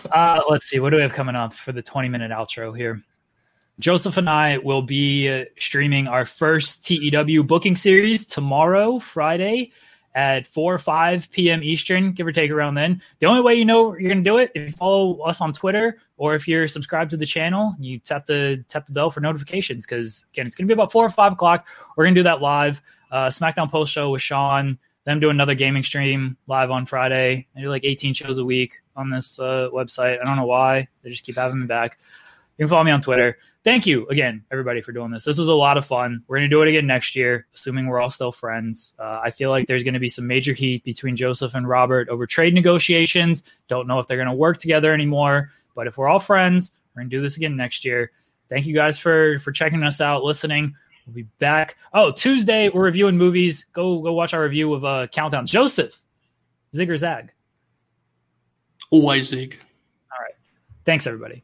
uh, let's see, what do we have coming up for the twenty minute outro here? Joseph and I will be uh, streaming our first TEW booking series tomorrow, Friday, at 4 or 5 p.m. Eastern, give or take around then. The only way you know you're going to do it if you follow us on Twitter or if you're subscribed to the channel, you tap the tap the bell for notifications because again, it's going to be about 4 or 5 o'clock. We're going to do that live. Uh, SmackDown post show with Sean. Them do another gaming stream live on Friday. I do like 18 shows a week on this uh, website. I don't know why. They just keep having me back. You can follow me on Twitter. Thank you again, everybody, for doing this. This was a lot of fun. We're going to do it again next year, assuming we're all still friends. Uh, I feel like there's going to be some major heat between Joseph and Robert over trade negotiations. Don't know if they're going to work together anymore, but if we're all friends, we're going to do this again next year. Thank you guys for for checking us out, listening. We'll be back. Oh, Tuesday we're reviewing movies. Go go watch our review of uh, Countdown. Joseph, Zig or Zag? Always Zig. All right. Thanks, everybody.